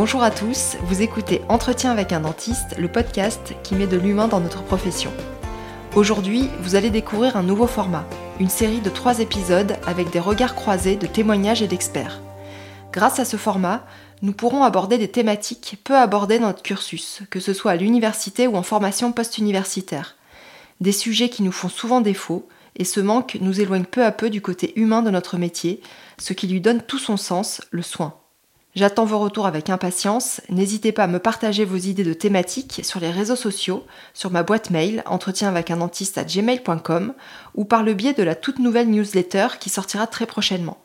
Bonjour à tous, vous écoutez Entretien avec un dentiste, le podcast qui met de l'humain dans notre profession. Aujourd'hui, vous allez découvrir un nouveau format, une série de trois épisodes avec des regards croisés de témoignages et d'experts. Grâce à ce format, nous pourrons aborder des thématiques peu abordées dans notre cursus, que ce soit à l'université ou en formation post-universitaire. Des sujets qui nous font souvent défaut, et ce manque nous éloigne peu à peu du côté humain de notre métier, ce qui lui donne tout son sens, le soin. J'attends vos retours avec impatience. N'hésitez pas à me partager vos idées de thématiques sur les réseaux sociaux, sur ma boîte mail entretien avec un ou par le biais de la toute nouvelle newsletter qui sortira très prochainement.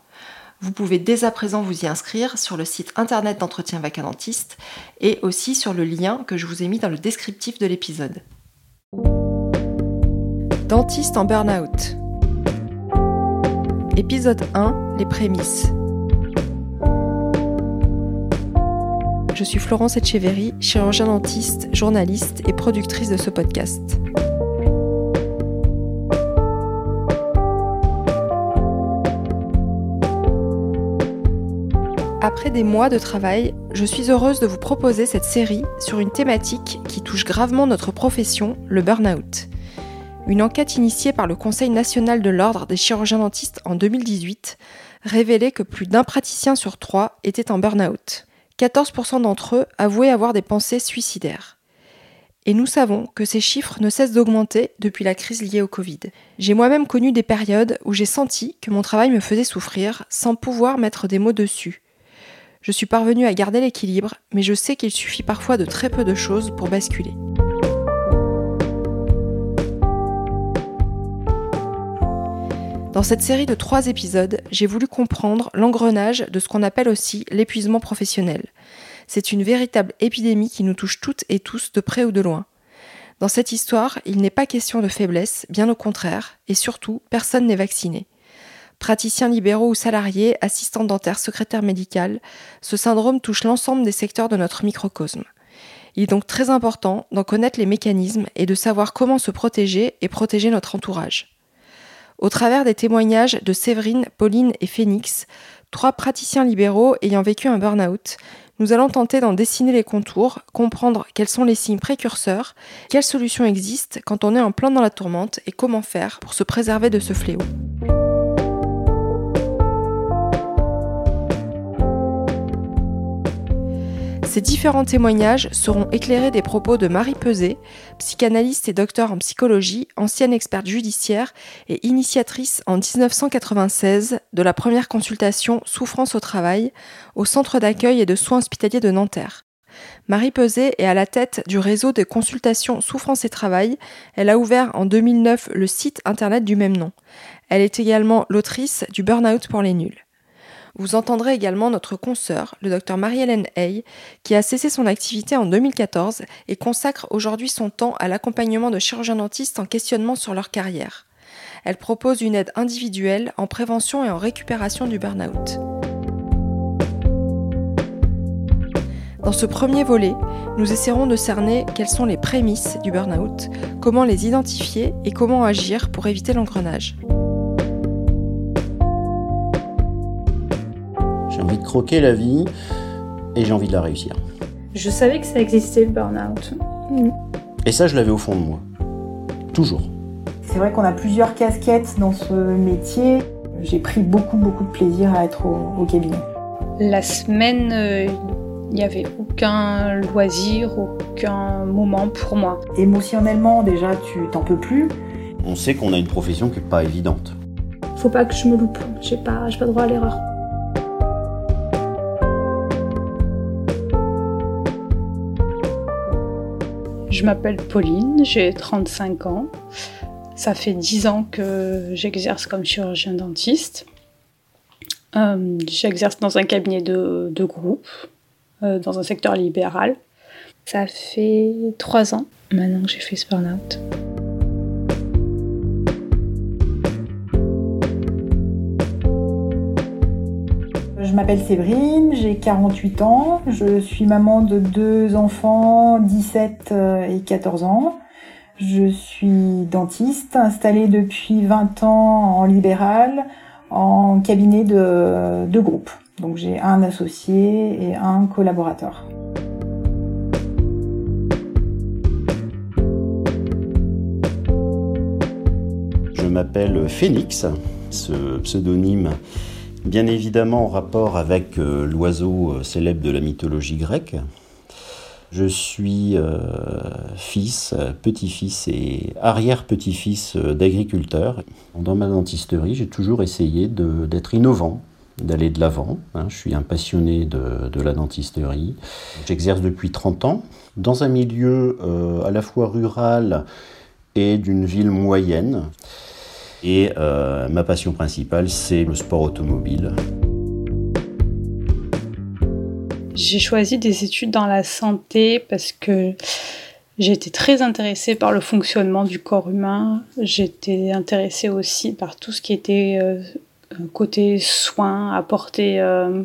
Vous pouvez dès à présent vous y inscrire sur le site internet d'entretien avec un dentiste et aussi sur le lien que je vous ai mis dans le descriptif de l'épisode. Dentiste en burn-out. Épisode 1 Les prémices. Je suis Florence Etcheverry, chirurgien dentiste, journaliste et productrice de ce podcast. Après des mois de travail, je suis heureuse de vous proposer cette série sur une thématique qui touche gravement notre profession, le burn-out. Une enquête initiée par le Conseil national de l'ordre des chirurgiens dentistes en 2018 révélait que plus d'un praticien sur trois était en burn-out. 14% d'entre eux avouaient avoir des pensées suicidaires. Et nous savons que ces chiffres ne cessent d'augmenter depuis la crise liée au Covid. J'ai moi-même connu des périodes où j'ai senti que mon travail me faisait souffrir sans pouvoir mettre des mots dessus. Je suis parvenue à garder l'équilibre, mais je sais qu'il suffit parfois de très peu de choses pour basculer. Dans cette série de trois épisodes, j'ai voulu comprendre l'engrenage de ce qu'on appelle aussi l'épuisement professionnel. C'est une véritable épidémie qui nous touche toutes et tous de près ou de loin. Dans cette histoire, il n'est pas question de faiblesse, bien au contraire, et surtout, personne n'est vacciné. Praticiens libéraux ou salariés, assistants dentaires, secrétaires médicales, ce syndrome touche l'ensemble des secteurs de notre microcosme. Il est donc très important d'en connaître les mécanismes et de savoir comment se protéger et protéger notre entourage. Au travers des témoignages de Séverine, Pauline et Phoenix, trois praticiens libéraux ayant vécu un burn-out, nous allons tenter d'en dessiner les contours, comprendre quels sont les signes précurseurs, quelles solutions existent quand on est en plein dans la tourmente et comment faire pour se préserver de ce fléau. Ces différents témoignages seront éclairés des propos de Marie Peset, psychanalyste et docteur en psychologie, ancienne experte judiciaire et initiatrice en 1996 de la première consultation Souffrance au travail au centre d'accueil et de soins hospitaliers de Nanterre. Marie Peset est à la tête du réseau de consultations Souffrance et Travail. Elle a ouvert en 2009 le site internet du même nom. Elle est également l'autrice du Burnout pour les nuls. Vous entendrez également notre consoeur, le docteur Marie-Hélène Hay, qui a cessé son activité en 2014 et consacre aujourd'hui son temps à l'accompagnement de chirurgiens dentistes en questionnement sur leur carrière. Elle propose une aide individuelle en prévention et en récupération du burn-out. Dans ce premier volet, nous essaierons de cerner quelles sont les prémices du burn-out, comment les identifier et comment agir pour éviter l'engrenage. Envie de croquer la vie et j'ai envie de la réussir. Je savais que ça existait le burn-out. Et ça, je l'avais au fond de moi. Toujours. C'est vrai qu'on a plusieurs casquettes dans ce métier. J'ai pris beaucoup, beaucoup de plaisir à être au, cabinet. La semaine, euh, il n'y avait aucun loisir, aucun moment pour moi. Émotionnellement, déjà, tu t'en peux plus. On sait qu'on a une profession qui n'est pas évidente. Faut pas que je me loupe. J'ai pas, pas droit à l'erreur. Je m'appelle Pauline, j'ai 35 ans. Ça fait 10 ans que j'exerce comme chirurgien dentiste. Euh, j'exerce dans un cabinet de, groupe, euh, dans un secteur libéral. Ça fait 3 ans maintenant que j'ai fait ce burn-out. Je m'appelle Séverine, j'ai 48 ans, je suis maman de deux enfants, 17 euh, et 14 ans. Je suis dentiste, installée depuis 20 ans en libéral, en cabinet de, groupe. Donc j'ai un associé et un collaborateur. Je m'appelle Phénix, ce pseudonyme bien évidemment en rapport avec euh, l'oiseau euh, célèbre de la mythologie grecque. Je suis euh, fils, petit-fils et arrière-petit-fils d'agriculteurs. Dans ma dentisterie, j'ai toujours essayé d'être innovant, d'aller de l'avant. Hein. Je suis un passionné de, de la dentisterie. J'exerce depuis 30 ans dans un milieu à la fois rural et d'une ville moyenne. Et euh, ma passion principale, c'est le sport automobile. J'ai choisi des études dans la santé parce que j'étais très intéressée par le fonctionnement du corps humain. J'étais intéressée aussi par tout ce qui était euh, côté soins, apporter, euh,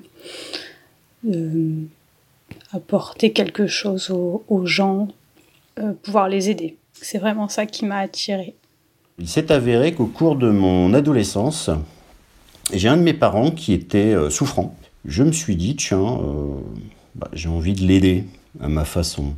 apporter quelque chose aux, aux gens, pouvoir les aider. C'est vraiment ça qui m'a attirée. Il s'est avéré qu'au cours de mon adolescence, j'ai un de mes parents qui était euh, souffrant. Je me suis dit, tiens, euh, bah, j'ai envie de l'aider à ma façon.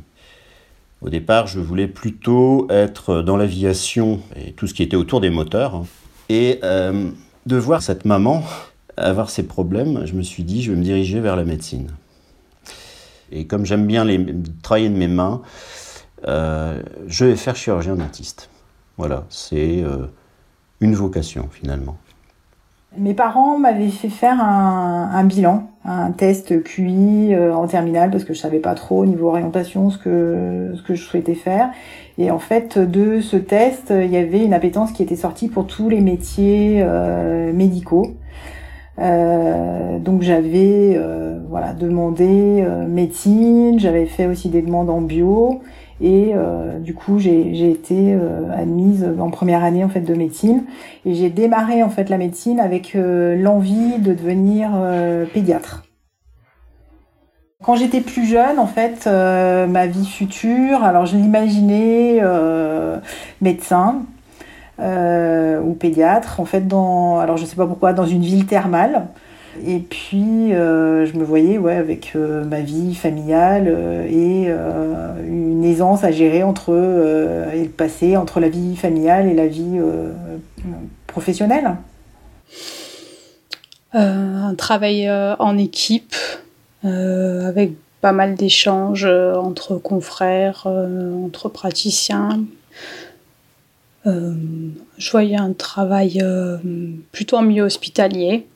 Au départ, je voulais plutôt être dans l'aviation et tout ce qui était autour des moteurs. Hein. Et euh, de voir cette maman avoir ces problèmes, je me suis dit, je vais me diriger vers la médecine. Et comme j'aime bien les, travailler de mes mains, je vais faire chirurgien dentiste. Voilà, c'est euh, une vocation finalement. Mes parents m'avaient fait faire un, bilan, un test QI euh, en terminale parce que je savais pas trop au niveau orientation ce que ce que je souhaitais faire. Et en fait, de ce test, il y avait une appétence qui était sortie pour tous les métiers euh, médicaux. donc j'avais demandé médecine, j'avais fait aussi des demandes en bio et euh, du coup, j'ai été euh, admise en première année en fait de médecine et j'ai démarré en fait la médecine avec euh, l'envie de devenir pédiatre. Quand j'étais plus jeune, en fait, ma vie future, alors je l'imaginais médecin ou pédiatre, en fait, dans, alors je sais pas pourquoi, dans une ville thermale. Et puis, euh, je me voyais ouais, avec euh, ma vie familiale euh, et une aisance à gérer entre et le passé, entre la vie familiale et la vie professionnelle. un travail en équipe, avec pas mal d'échanges entre confrères, entre praticiens. je voyais un travail plutôt en milieu hospitalier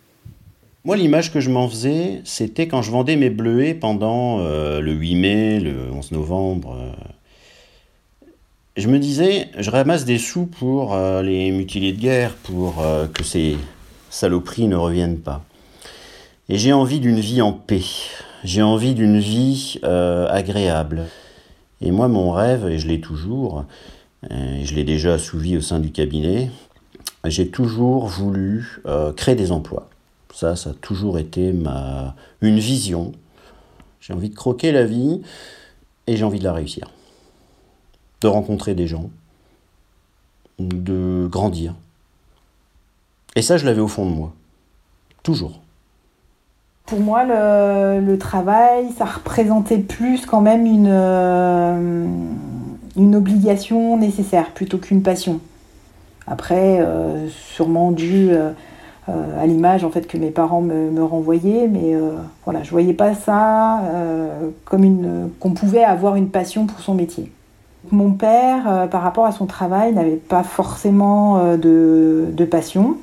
moi, l'image que je m'en faisais, c'était quand je vendais mes bleuets pendant euh, le 8 mai, le 11 novembre. Euh. je me disais, je ramasse des sous pour euh, les mutilés de guerre, pour que ces saloperies ne reviennent pas. Et j'ai envie d'une vie en paix. J'ai envie d'une vie agréable. Et moi, mon rêve, et je l'ai toujours, et je l'ai déjà assouvi au sein du cabinet, j'ai toujours voulu créer des emplois. Ça, ça a toujours été ma... une vision. J'ai envie de croquer la vie et j'ai envie de la réussir. De rencontrer des gens, de grandir. Et ça, je l'avais au fond de moi. Toujours. Pour moi, le, travail, ça représentait plus quand même une, euh, une obligation nécessaire plutôt qu'une passion. Après, euh, sûrement dû euh, euh, à l'image en fait que mes parents me, renvoyaient, mais euh, voilà, je voyais pas ça euh, comme une qu'on pouvait avoir une passion pour son métier. Mon père, par rapport à son travail, n'avait pas forcément de, passion.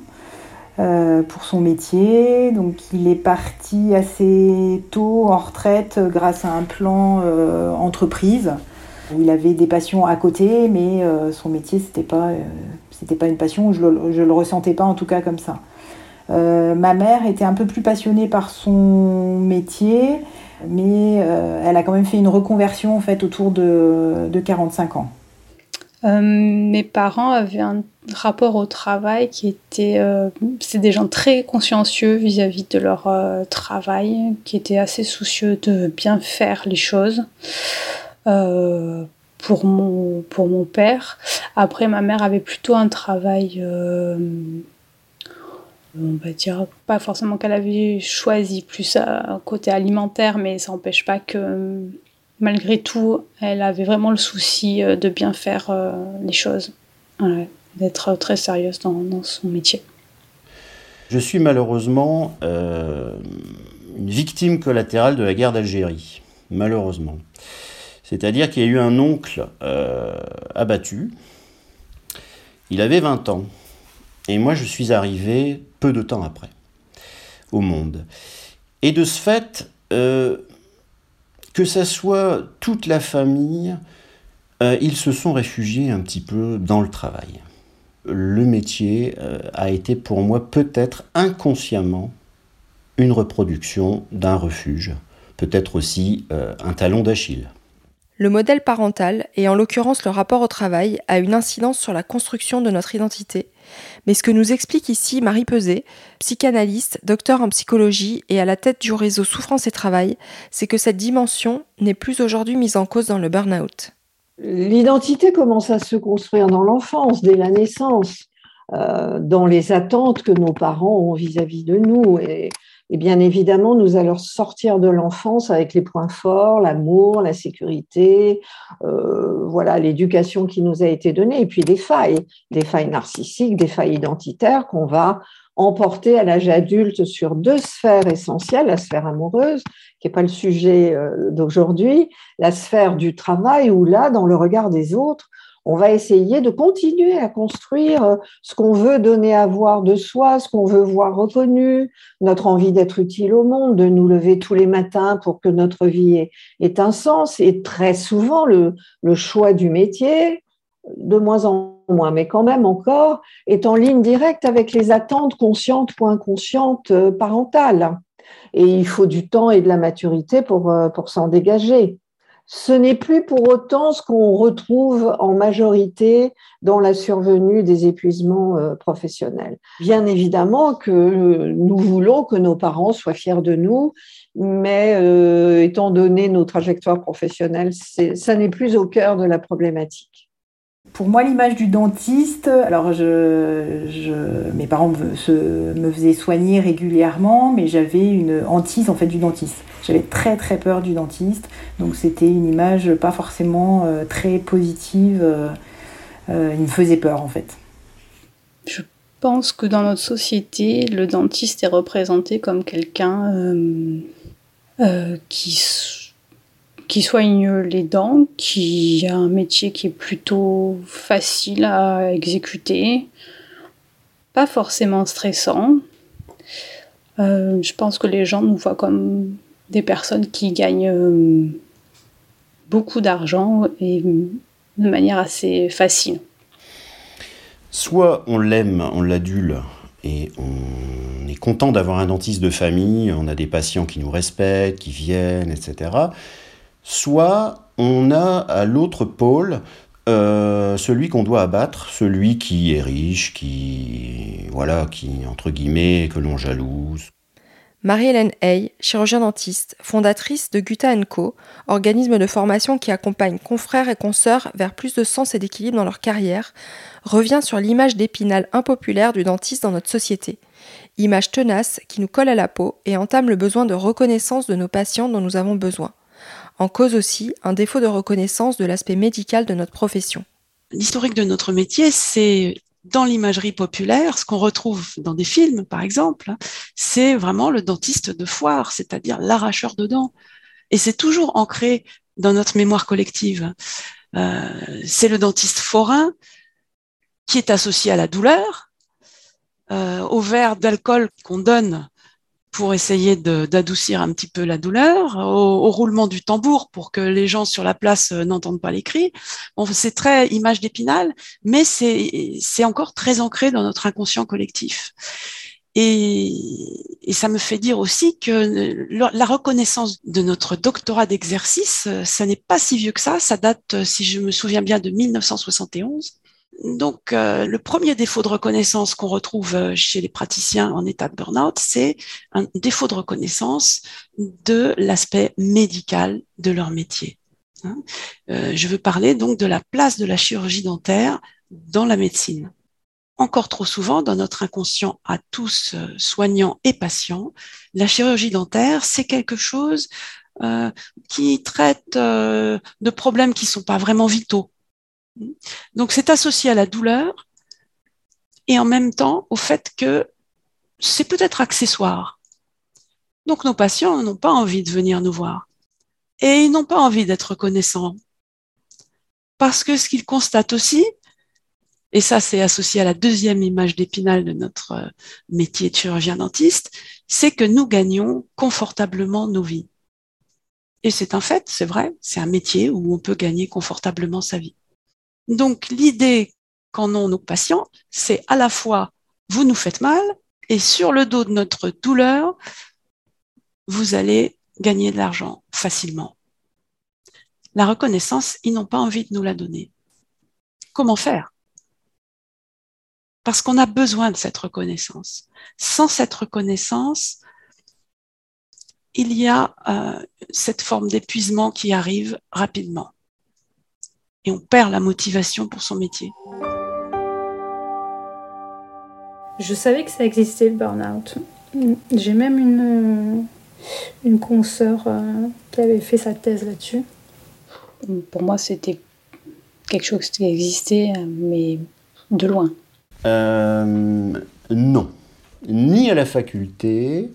pour son métier. Donc il est parti assez tôt en retraite grâce à un plan entreprise. Il avait des passions à côté, mais son métier c'était pas pas une passion. Je le, je le ressentais pas en tout cas comme ça. Euh, ma mère était un peu plus passionnée par son métier, mais euh, elle a quand même fait une reconversion en fait autour de, 45 ans. Euh, mes parents avaient un rapport au travail qui était, c'est des gens très consciencieux vis-à-vis de leur travail, qui étaient assez soucieux de bien faire les choses. pour mon, pour mon père. Après, ma mère avait plutôt un travail On va dire pas forcément qu'elle avait choisi plus un côté alimentaire, mais ça n'empêche pas que malgré tout, elle avait vraiment le souci de bien faire les choses, d'être très sérieuse dans, son métier. Je suis malheureusement une victime collatérale de la guerre d'Algérie, malheureusement. C'est-à-dire qu'il y a eu un oncle euh, abattu. Il avait 20 ans. Et moi, je suis arrivé peu de temps après au monde. Et de ce fait, euh, que ça soit toute la famille, euh, ils se sont réfugiés un petit peu dans le travail. Le métier a été pour moi peut-être inconsciemment une reproduction d'un refuge, peut-être aussi euh, un talon d'Achille. Le modèle parental, et en l'occurrence le rapport au travail, a une incidence sur la construction de notre identité. Mais ce que nous explique ici Marie Peset, psychanalyste, docteur en psychologie et à la tête du réseau Souffrance et Travail, c'est que cette dimension n'est plus aujourd'hui mise en cause dans le burn-out. L'identité commence à se construire dans l'enfance, dès la naissance, euh, dans les attentes que nos parents ont vis-à-vis -vis de nous. Et bien évidemment, nous allons sortir de l'enfance avec les points forts, l'amour, la sécurité, euh, voilà, l'éducation qui nous a été donnée, et puis des failles, des failles narcissiques, des failles identitaires qu'on va emporter à l'âge adulte sur deux sphères essentielles, la sphère amoureuse, qui n'est pas le sujet euh, d'aujourd'hui, la sphère du travail, où là, dans le regard des autres, on va essayer de continuer à construire euh, ce qu'on veut donner à voir de soi, ce qu'on veut voir reconnu, notre envie d'être utile au monde, de nous lever tous les matins pour que notre vie ait, un sens. Et très souvent, le, choix du métier, de moins en moins, mais quand même encore, est en ligne directe avec les attentes conscientes ou inconscientes euh, parentales. Et il faut du temps et de la maturité pour, euh, pour s'en dégager ce n'est plus pour autant ce qu'on retrouve en majorité dans la survenue des épuisements euh, professionnels. Bien évidemment que nous voulons que nos parents soient fiers de nous, mais euh, étant donné nos trajectoires professionnelles, ça n'est plus au cœur de la problématique. Pour moi, l'image du dentiste, alors je, mes parents me, me faisaient soigner régulièrement, mais j'avais une hantise en fait du dentiste. J'avais très très peur du dentiste, donc c'était une image pas forcément euh, très positive. Euh, euh, il me faisait peur en fait. Je pense que dans notre société, le dentiste est représenté comme quelqu'un qui, qui soigne les dents, qui a un métier qui est plutôt facile à exécuter, pas forcément stressant. je pense que les gens nous voient comme des personnes qui gagnent euh, beaucoup d'argent et de manière assez facile. Soit on l'aime, on l'adule et on est content d'avoir un dentiste de famille, on a des patients qui nous respectent, qui viennent, etc. Soit on a à l'autre pôle euh, celui qu'on doit abattre, celui qui est riche, qui voilà, qui entre guillemets que l'on jalouse. Marie-Hélène Hay, chirurgien dentiste, fondatrice de Gutha Co, organisme de formation qui accompagne confrères et consoeurs vers plus de sens et d'équilibre dans leur carrière, revient sur l'image d'épinal impopulaire du dentiste dans notre société. Image tenace qui nous colle à la peau et entame le besoin de reconnaissance de nos patients dont nous avons besoin. En cause aussi un défaut de reconnaissance de l'aspect médical de notre profession. L'historique de notre métier, c'est dans l'imagerie populaire, ce qu'on retrouve dans des films, par exemple, c'est vraiment le dentiste de foire, c'est-à-dire l'arracheur de dents. Et c'est toujours ancré dans notre mémoire collective. Euh, c'est le dentiste forain qui est associé à la douleur, euh, au verre d'alcool qu'on donne pour essayer d'adoucir un petit peu la douleur, au, roulement du tambour pour que les gens sur la place euh, n'entendent pas les cris. Bon, c'est très image d'épinal, mais c'est encore très ancré dans notre inconscient collectif. Et, et, ça me fait dire aussi que la reconnaissance de notre doctorat d'exercice, euh, ça n'est pas si vieux que ça. Ça date, si je me souviens bien, de 1971. Donc, euh, le premier défaut de reconnaissance qu'on retrouve euh, chez les praticiens en état de burn-out, c'est un défaut de reconnaissance de l'aspect médical de leur métier. Hein. Euh, je veux parler donc de la place de la chirurgie dentaire dans la médecine. encore trop souvent dans notre inconscient à tous soignants et patients, la chirurgie dentaire, c'est quelque chose qui traite de problèmes qui sont pas vraiment vitaux. Donc c'est associé à la douleur et en même temps au fait que c'est peut-être accessoire. Donc nos patients n'ont pas envie de venir nous voir et ils n'ont pas envie d'être reconnaissants. Parce que ce qu'ils constatent aussi, et ça c'est associé à la deuxième image d'épinal de notre euh, métier de chirurgien dentiste, c'est que nous gagnons confortablement nos vies. Et c'est un fait, c'est vrai, c'est un métier où on peut gagner confortablement sa vie. Donc l'idée qu'en ont nos patients, c'est à la fois vous nous faites mal et sur le dos de notre douleur, vous allez gagner de l'argent facilement. La reconnaissance, ils n'ont pas envie de nous la donner. Comment faire? Parce qu'on a besoin de cette reconnaissance. Sans cette reconnaissance, il y a euh, cette forme d'épuisement qui arrive rapidement. Et on perd la motivation pour son métier. Je savais que ça existait le burn-out. J'ai même une, une consoeur euh, qui avait fait sa thèse là-dessus. Pour moi, c'était quelque chose qui existait, mais de loin. Euh, non. Ni à la faculté,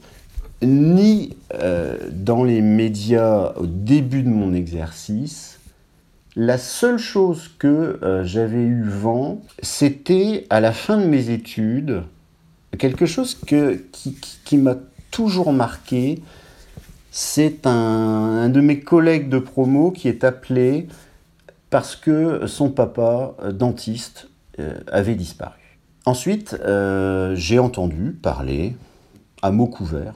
ni euh, dans les médias au début de mon exercice. La seule chose que euh, j'avais eu vent, c'était à la fin de mes études, quelque chose qui, m'a toujours marqué. C'est un, de mes collègues de promo qui est appelé parce que son papa, euh, dentiste, avait disparu. Ensuite, j'ai entendu parler, à mots couverts,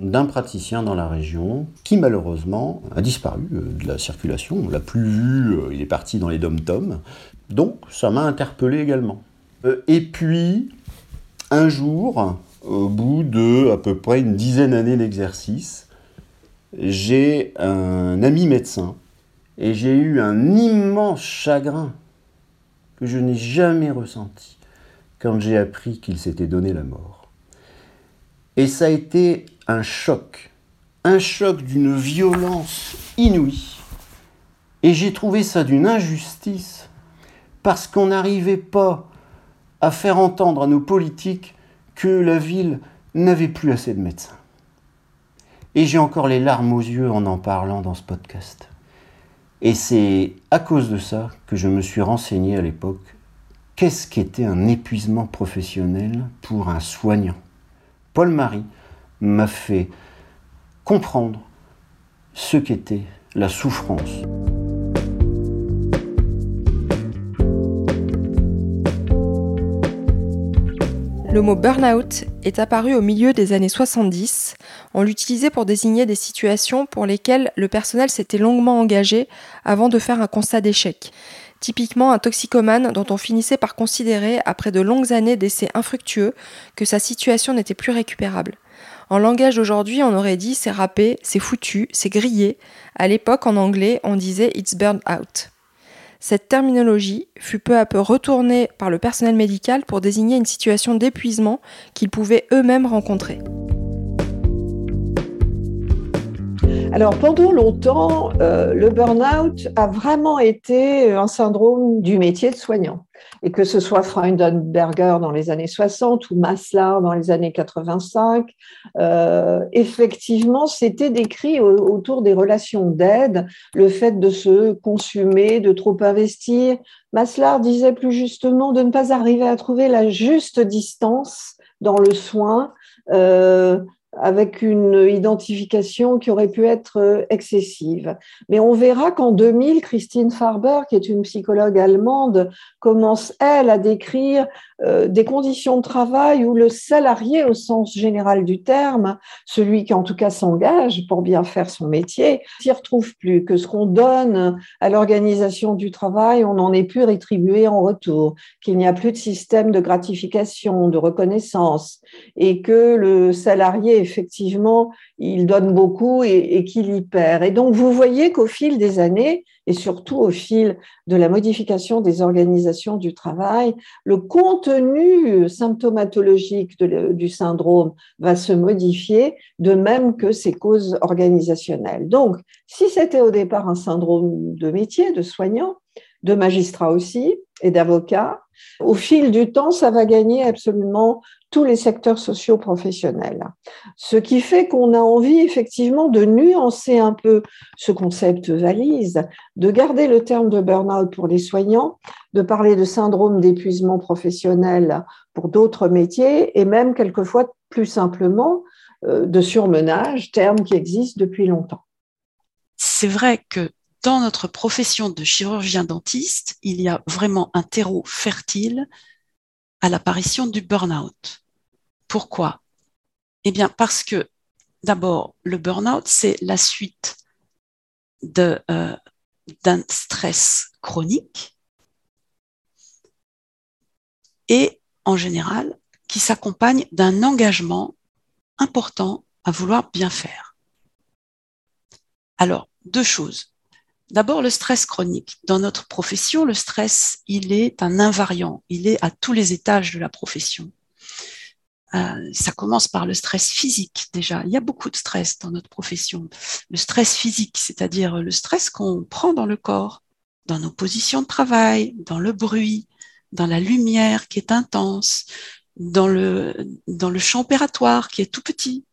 d'un praticien dans la région qui malheureusement a disparu euh, de la circulation. On l'a plus vu, euh, il est parti dans les dom-toms. Donc ça m'a interpellé également. Euh, et puis, un jour, au bout de à peu près une dizaine d'années d'exercice, j'ai un ami médecin et j'ai eu un immense chagrin que je n'ai jamais ressenti quand j'ai appris qu'il s'était donné la mort. Et ça a été un choc, un choc d'une violence inouïe. Et j'ai trouvé ça d'une injustice, parce qu'on n'arrivait pas à faire entendre à nos politiques que la ville n'avait plus assez de médecins. Et j'ai encore les larmes aux yeux en en parlant dans ce podcast. Et c'est à cause de ça que je me suis renseigné à l'époque qu'est-ce qu'était un épuisement professionnel pour un soignant? Paul Marie m'a fait comprendre ce qu'était la souffrance. Le mot burn-out est apparu au milieu des années 70. On l'utilisait pour désigner des situations pour lesquelles le personnel s'était longuement engagé avant de faire un constat d'échec. Typiquement un toxicomane dont on finissait par considérer, après de longues années d'essais infructueux, que sa situation n'était plus récupérable. En langage d'aujourd'hui, on aurait dit c'est râpé, c'est foutu, c'est grillé. À l'époque, en anglais, on disait it's burned out. Cette terminologie fut peu à peu retournée par le personnel médical pour désigner une situation d'épuisement qu'ils pouvaient eux-mêmes rencontrer. Alors pendant longtemps, euh, le burn-out a vraiment été un syndrome du métier de soignant et que ce soit Freudenberger dans les années 60 ou Maslar dans les années 85, euh, effectivement, c'était décrit autour des relations d'aide, le fait de se consumer, de trop investir. Maslar disait plus justement de ne pas arriver à trouver la juste distance dans le soin. Euh, avec une identification qui aurait pu être euh, excessive. Mais on verra qu'en 2000, Christine Farber, qui est une psychologue allemande, commence, elle, à décrire des conditions de travail où le salarié, au sens général du terme, celui qui en tout cas s'engage pour bien faire son métier, s'y retrouve plus, que ce qu'on donne à l'organisation du travail, on n'en est plus rétribué en retour, qu'il n'y a plus de système de gratification, de reconnaissance, et que le salarié effectivement, il donne beaucoup et, qu'il y perd. Et donc, vous voyez qu'au fil des années, et surtout au fil de la modification des organisations du travail, le contenu symptomatologique du syndrome va se modifier, de même que ses causes organisationnelles. Donc, si c'était au départ un syndrome de métier, de soignant, de magistrat aussi et d'avocat, au fil du temps, ça va gagner absolument tous les secteurs sociaux professionnels. Ce qui fait qu'on a envie effectivement de nuancer un peu ce concept valise, de garder le terme de burn-out pour les soignants, de parler de syndrome d'épuisement professionnel pour d'autres métiers et même quelquefois plus simplement euh, de surmenage, terme qui existe depuis longtemps. C'est vrai que dans notre profession de chirurgien dentiste, il y a vraiment un terreau fertile à l'apparition du burn-out. Pourquoi? Eh bien, parce que d'abord, le burn-out, c'est la suite euh, d'un stress chronique et en général qui s'accompagne d'un engagement important à vouloir bien faire. Alors, deux choses. D'abord, le stress chronique. Dans notre profession, le stress, il est un invariant. Il est à tous les étages de la profession. Euh, ça commence par le stress physique déjà. Il y a beaucoup de stress dans notre profession. Le stress physique, c'est-à-dire le stress qu'on prend dans le corps, dans nos positions de travail, dans le bruit, dans la lumière qui est intense, dans le, dans le champ opératoire qui est tout petit,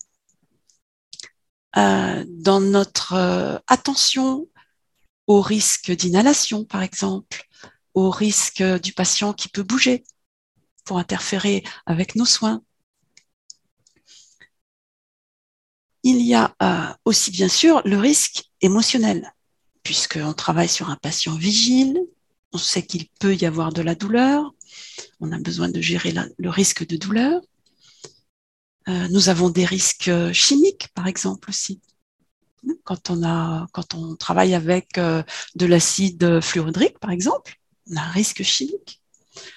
euh, dans notre euh, attention au risque d'inhalation, par exemple, au risque du patient qui peut bouger pour interférer avec nos soins. Il y a euh, aussi bien sûr le risque émotionnel, puisqu'on travaille sur un patient vigile, on sait qu'il peut y avoir de la douleur, on a besoin de gérer le risque de douleur. Euh, nous avons des risques chimiques, par exemple, aussi quand on, travaille avec euh, de l'acide fluorhydrique, par exemple, on a un risque chimique.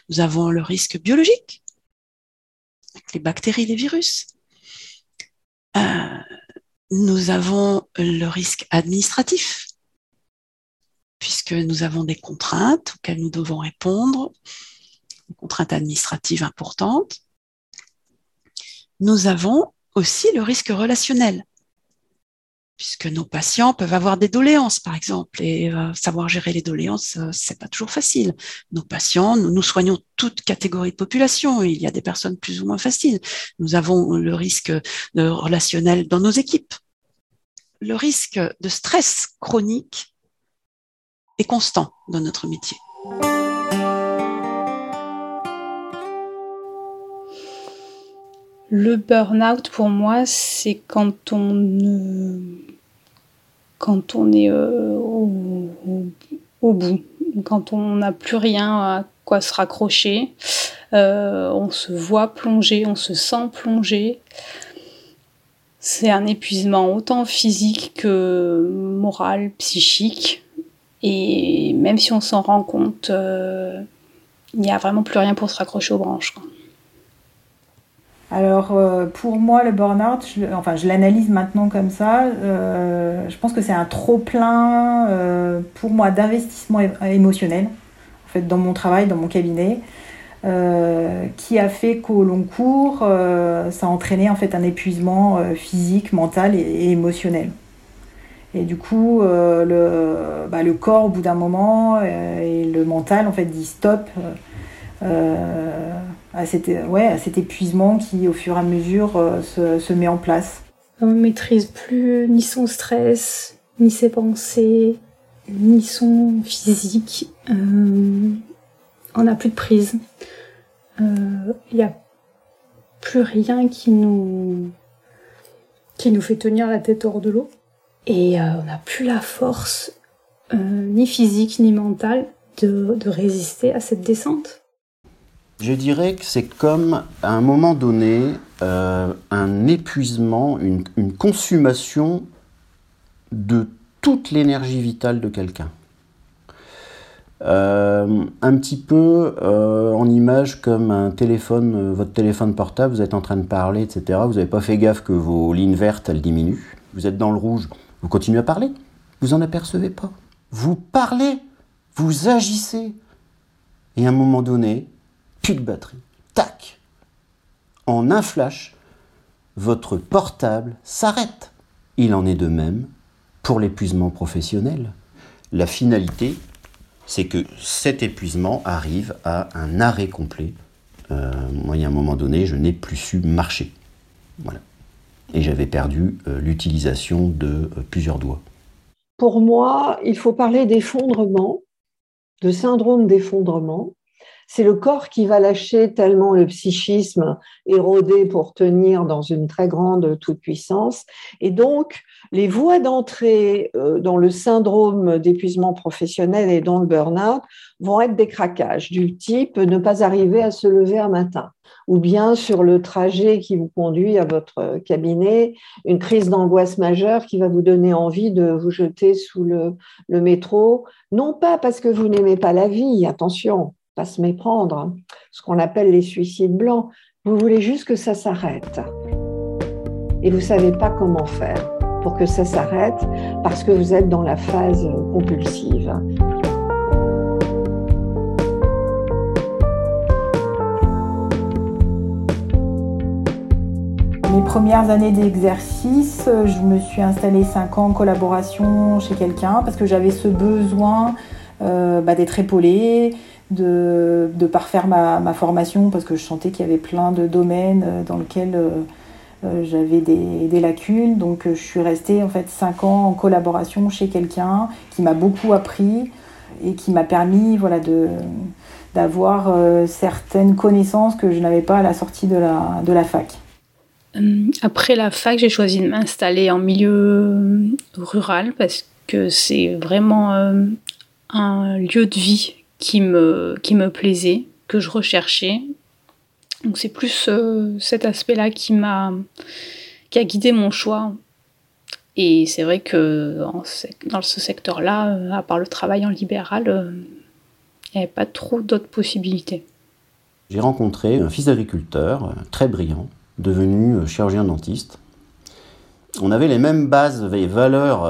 Nous avons le risque biologique, avec les bactéries, les virus. Euh, nous avons le risque administratif, puisque nous avons des contraintes auxquelles nous devons répondre, des contraintes administratives importantes. Nous avons aussi le risque relationnel puisque nos patients peuvent avoir des doléances, par exemple, et euh, savoir gérer les doléances, euh, c'est pas toujours facile. Nos patients, nous, nous soignons toute catégorie de population. Il y a des personnes plus ou moins faciles. Nous avons le risque de relationnel dans nos équipes. Le risque de stress chronique est constant dans notre métier. Le burn-out, pour moi, c'est quand on on est euh, au, bout, quand on n'a plus rien à quoi se raccrocher, euh, on se voit plonger, on se sent plonger. C'est un épuisement autant physique que moral, psychique. Et même si on s'en rend compte, euh, il n'y a vraiment plus rien pour se raccrocher aux branches. Alors euh, pour moi le burn-out, je, enfin je l'analyse maintenant comme ça, euh, je pense que c'est un trop plein euh, pour moi d'investissement émotionnel en fait dans mon travail, dans mon cabinet, qui a fait qu'au long cours ça a entraîné en fait un épuisement physique, mental et, émotionnel. Et du coup le, bah, le corps au bout d'un moment et le mental en fait dit stop à cet, ouais, à cet épuisement qui, au fur et à mesure, euh, se, se, met en place. On ne maîtrise plus ni son stress, ni ses pensées, ni son physique. Euh, on n'a plus de prise. Il euh, n'y a plus rien qui nous, qui nous fait tenir la tête hors de l'eau. Et on n'a plus la force, ni physique ni mentale, de, de résister à cette descente. Je dirais que c'est comme, à un moment donné, euh, un épuisement, une, consommation de toute l'énergie vitale de quelqu'un. Euh, un petit peu euh, en image comme un téléphone, votre téléphone portable, vous êtes en train de parler, etc. Vous n'avez pas fait gaffe que vos lignes vertes, elles diminuent. Vous êtes dans le rouge, vous continuez à parler. Vous en apercevez pas. Vous parlez, vous agissez. Et à un moment donné, plus de batterie. tac, en un flash, votre portable s'arrête. Il en est de même pour l'épuisement professionnel. La finalité, c'est que cet épuisement arrive à un arrêt complet. Euh, moi, il y a un moment donné, je n'ai plus su marcher. Voilà. Et j'avais perdu euh, l'utilisation de euh, plusieurs doigts. Pour moi, il faut parler d'effondrement, de syndrome d'effondrement, c'est le corps qui va lâcher tellement le psychisme érodé pour tenir dans une très grande toute-puissance. Et donc, les voies d'entrée euh, dans le syndrome d'épuisement professionnel et dans le burn-out vont être des craquages du type ne pas arriver à se lever un matin. Ou bien sur le trajet qui vous conduit à votre cabinet, une crise d'angoisse majeure qui va vous donner envie de vous jeter sous le, le métro, non pas parce que vous n'aimez pas la vie, attention, se méprendre, hein. ce qu'on appelle les suicides blancs. Vous voulez juste que ça s'arrête. Et vous ne savez pas comment faire pour que ça s'arrête parce que vous êtes dans la phase compulsive. Mes premières années d'exercice, je me suis installée 5 ans en collaboration chez quelqu'un parce que j'avais ce besoin euh, bah, d'être épaulée, de, parfaire ma, ma, formation parce que je sentais qu'il y avait plein de domaines euh, dans lesquels euh, euh, j'avais des, lacunes. Donc je suis restée en fait 5 ans en collaboration chez quelqu'un qui m'a beaucoup appris et qui m'a permis voilà, de, d'avoir certaines connaissances que je n'avais pas à la sortie de la, de la fac. Après la fac, j'ai choisi de m'installer en milieu rural parce que c'est vraiment un lieu de vie qui me, qui me plaisait, que je recherchais. Donc c'est plus euh, cet aspect-là qui m'a qui a guidé mon choix. Et c'est vrai que dans ce secteur-là, euh, à part le travail en libéral, euh, il n'y avait pas trop d'autres possibilités. J'ai rencontré un fils d'agriculteur très brillant, devenu chirurgien dentiste. On avait les mêmes bases et valeurs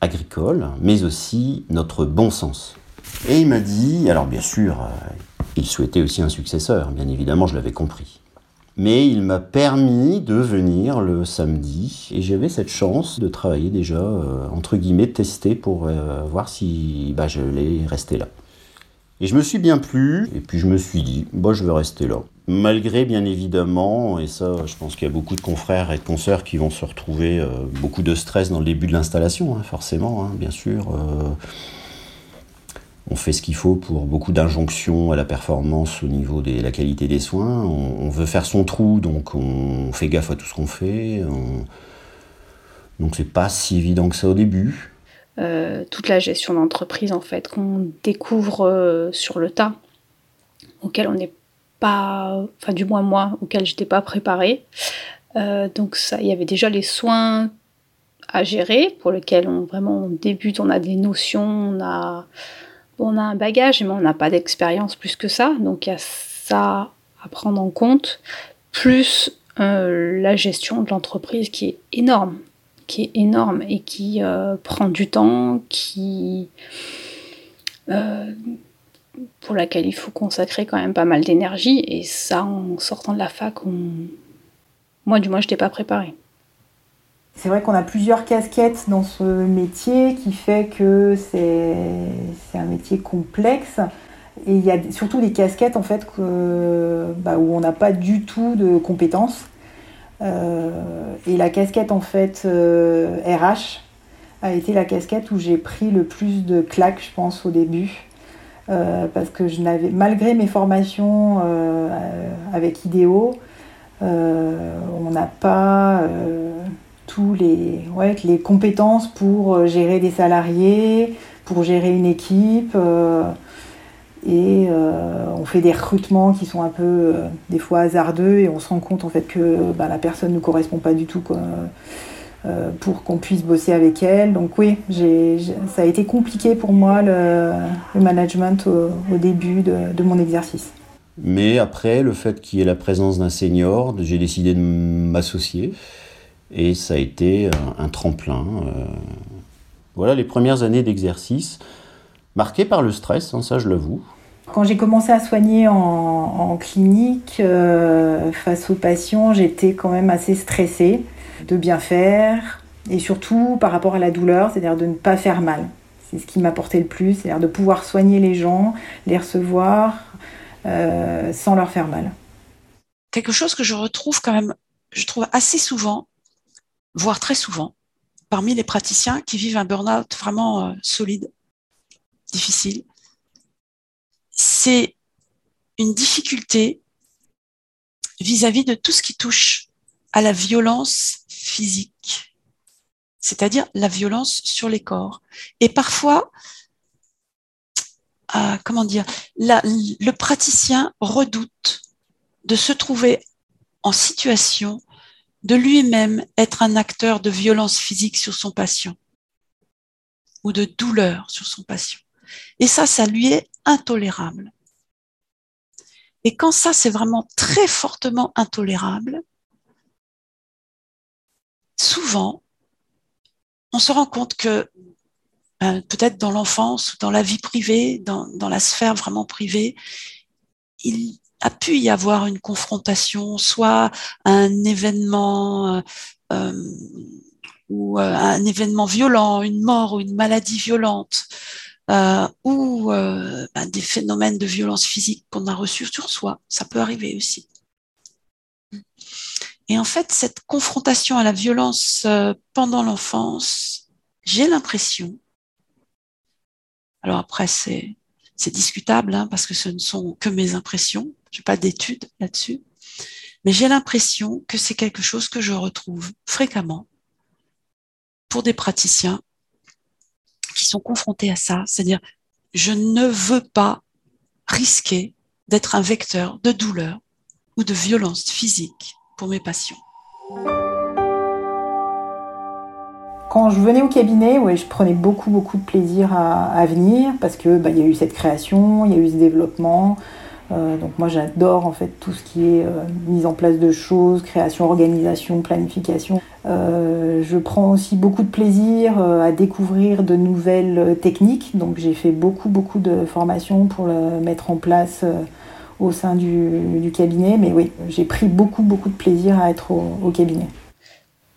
agricoles, mais aussi notre bon sens. Et il m'a dit, alors bien sûr, euh, il souhaitait aussi un successeur, bien évidemment, je l'avais compris. Mais il m'a permis de venir le samedi et j'avais cette chance de travailler déjà, euh, entre guillemets, tester pour euh, voir si bah, je l'ai resté là. Et je me suis bien plu, et puis je me suis dit, bah, je vais rester là. Malgré, bien évidemment, et ça, je pense qu'il y a beaucoup de confrères et de consoeurs qui vont se retrouver, beaucoup de stress dans le début de l'installation, hein, forcément, hein, bien sûr on fait ce qu'il faut pour beaucoup d'injonctions à la performance au niveau de la qualité des soins. On, veut faire son trou, donc on fait gaffe à tout ce qu'on fait. Donc c'est pas si évident que ça au début. Euh, toute la gestion d'entreprise en fait qu'on découvre euh, sur le tas, auquel on n'est pas, enfin du moins moi, auquel j'étais pas préparée. Euh, donc ça, il y avait déjà les soins à gérer pour lesquels on vraiment on débute, on a des notions, on a on a un bagage, mais on n'a pas d'expérience plus que ça. Donc il y a ça à prendre en compte, plus euh, la gestion de l'entreprise qui est énorme, qui est énorme et qui euh, prend du temps, qui euh, pour laquelle il faut consacrer quand même pas mal d'énergie. Et ça, en sortant de la fac, moi du moins, je n'étais pas préparée. C'est vrai qu'on a plusieurs casquettes dans ce métier qui fait que c'est un métier complexe. Et il y a surtout des casquettes en fait bah, où on n'a pas du tout de compétences. Euh, et la casquette en fait RH euh, a été la casquette où j'ai pris le plus de claques, je pense, au début. Euh, parce que je n'avais, malgré mes formations avec IDEO, on n'a pas tous les, ouais, les compétences pour euh, gérer des salariés, pour gérer une équipe. Euh, et euh, on fait des recrutements qui sont un peu des fois hasardeux et on se rend compte en fait que bah, la personne ne correspond pas du tout pour qu'on puisse bosser avec elle. Donc oui, ça a été compliqué pour moi le, management au, début de, mon exercice. Mais après, le fait qu'il y ait la présence d'un senior, j'ai décidé de m'associer. Et ça a été un, tremplin. Euh. Voilà les premières années d'exercice, marquées par le stress, hein, ça je l'avoue. Quand j'ai commencé à soigner en, clinique, euh, face aux patients, j'étais quand même assez stressée de bien faire et surtout par rapport à la douleur, c'est-à-dire de ne pas faire mal. C'est ce qui m'apportait le plus, c'est-à-dire de pouvoir soigner les gens, les recevoir euh, sans leur faire mal. Quelque chose que je retrouve quand même, je trouve assez souvent, voire très souvent, parmi les praticiens qui vivent un burn-out vraiment euh, solide, difficile, c'est une difficulté vis-à-vis de tout ce qui touche à la violence physique, c'est-à-dire la violence sur les corps. Et parfois, euh, comment dire, le praticien redoute de se trouver en situation de lui-même être un acteur de violence physique sur son patient ou de douleur sur son patient. Et ça, ça lui est intolérable. Et quand ça, c'est vraiment très fortement intolérable, souvent, on se rend compte que ben, peut-être dans l'enfance ou dans la vie privée, dans, dans la sphère vraiment privée, il, a pu y avoir une confrontation, soit un événement euh, euh, ou euh, un événement violent, une mort ou une maladie violente, ou ben, des phénomènes de violence physique qu'on a reçus sur soi, ça peut arriver aussi. Et en fait, cette confrontation à la violence pendant l'enfance, j'ai l'impression, alors après c'est c'est discutable hein, parce que ce ne sont que mes impressions, je n'ai pas d'études là-dessus, mais j'ai l'impression que c'est quelque chose que je retrouve fréquemment pour des praticiens qui sont confrontés à ça, c'est-à-dire je ne veux pas risquer d'être un vecteur de douleur ou de violence physique pour mes patients. Quand je venais au cabinet, je prenais beaucoup beaucoup de plaisir à, venir parce que bah, il y a eu cette création, il y a eu ce développement, euh, donc moi j'adore en fait tout ce qui est euh, mise en place de choses, création, organisation, planification. Euh, je prends aussi beaucoup de plaisir à découvrir de nouvelles techniques. Donc j'ai fait beaucoup beaucoup de formations pour le mettre en place au sein du, cabinet. Mais oui, j'ai pris beaucoup beaucoup de plaisir à être au, au cabinet.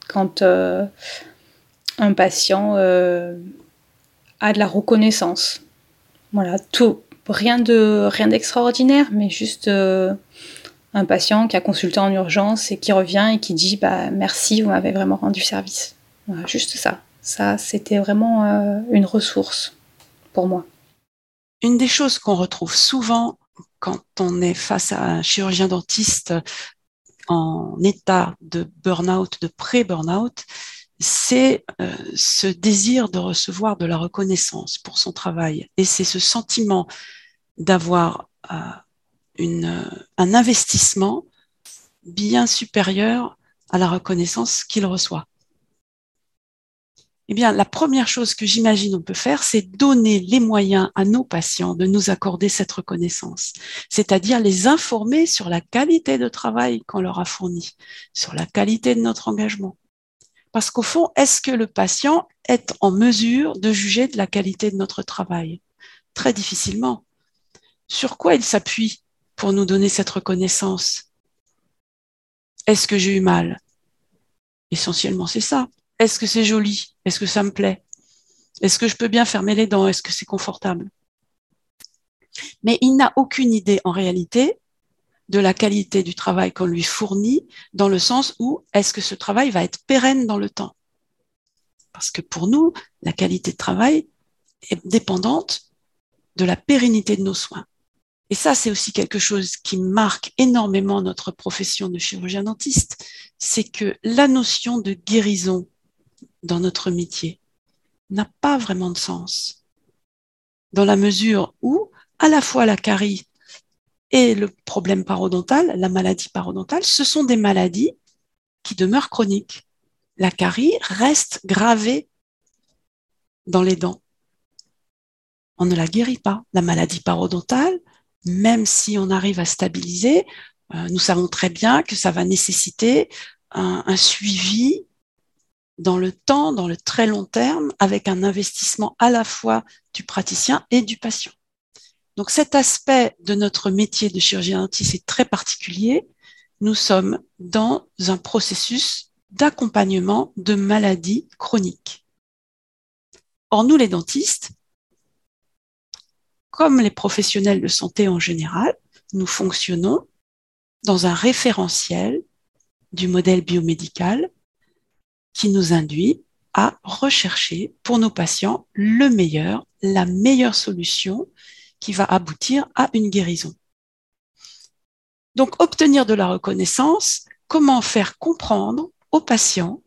Quand un patient a de la reconnaissance, voilà, tout, rien de rien d'extraordinaire, mais juste euh, un patient qui a consulté en urgence et qui revient et qui dit bah merci, vous m'avez vraiment rendu service. juste ça. Ça, c'était vraiment euh, une ressource pour moi. Une des choses qu'on retrouve souvent quand on est face à un chirurgien dentiste en état de burn-out, de pré-burn-out, c'est euh, ce désir de recevoir de la reconnaissance pour son travail. Et c'est ce sentiment d'avoir euh, une, un investissement bien supérieur à la reconnaissance qu'il reçoit. Eh bien, la première chose que j'imagine on peut faire, c'est donner les moyens à nos patients de nous accorder cette reconnaissance, c'est-à-dire les informer sur la qualité de travail qu'on leur a fourni, sur la qualité de notre engagement. Parce qu'au fond, est-ce que le patient est en mesure de juger de la qualité de notre travail? Très difficilement. Sur quoi il s'appuie pour nous donner cette reconnaissance? Est-ce que j'ai eu mal? Essentiellement, c'est ça. Est-ce que c'est joli? Est-ce que ça me plaît? Est-ce que je peux bien fermer les dents? Est-ce que c'est confortable? Mais il n'a aucune idée en réalité de la qualité du travail qu'on lui fournit, dans le sens où est-ce que ce travail va être pérenne dans le temps? Parce que pour nous, la qualité de travail est dépendante de la pérennité de nos soins. Et ça, c'est aussi quelque chose qui marque énormément notre profession de chirurgien dentiste, c'est que la notion de guérison dans notre métier n'a pas vraiment de sens. Dans la mesure où, à la fois la carie et le problème parodontal, la maladie parodontale, ce sont des maladies qui demeurent chroniques. La carie reste gravée dans les dents. On ne la guérit pas. La maladie parodontale, même si on arrive à stabiliser, euh, nous savons très bien que ça va nécessiter un, un suivi dans le temps, dans le très long terme, avec un investissement à la fois du praticien et du patient. Donc cet aspect de notre métier de chirurgien dentiste est très particulier. Nous sommes dans un processus d'accompagnement de maladies chroniques. Or, nous les dentistes, comme les professionnels de santé en général, nous fonctionnons dans un référentiel du modèle biomédical qui nous induit à rechercher pour nos patients le meilleur, la meilleure solution qui va aboutir à une guérison. Donc, obtenir de la reconnaissance, comment faire comprendre au patient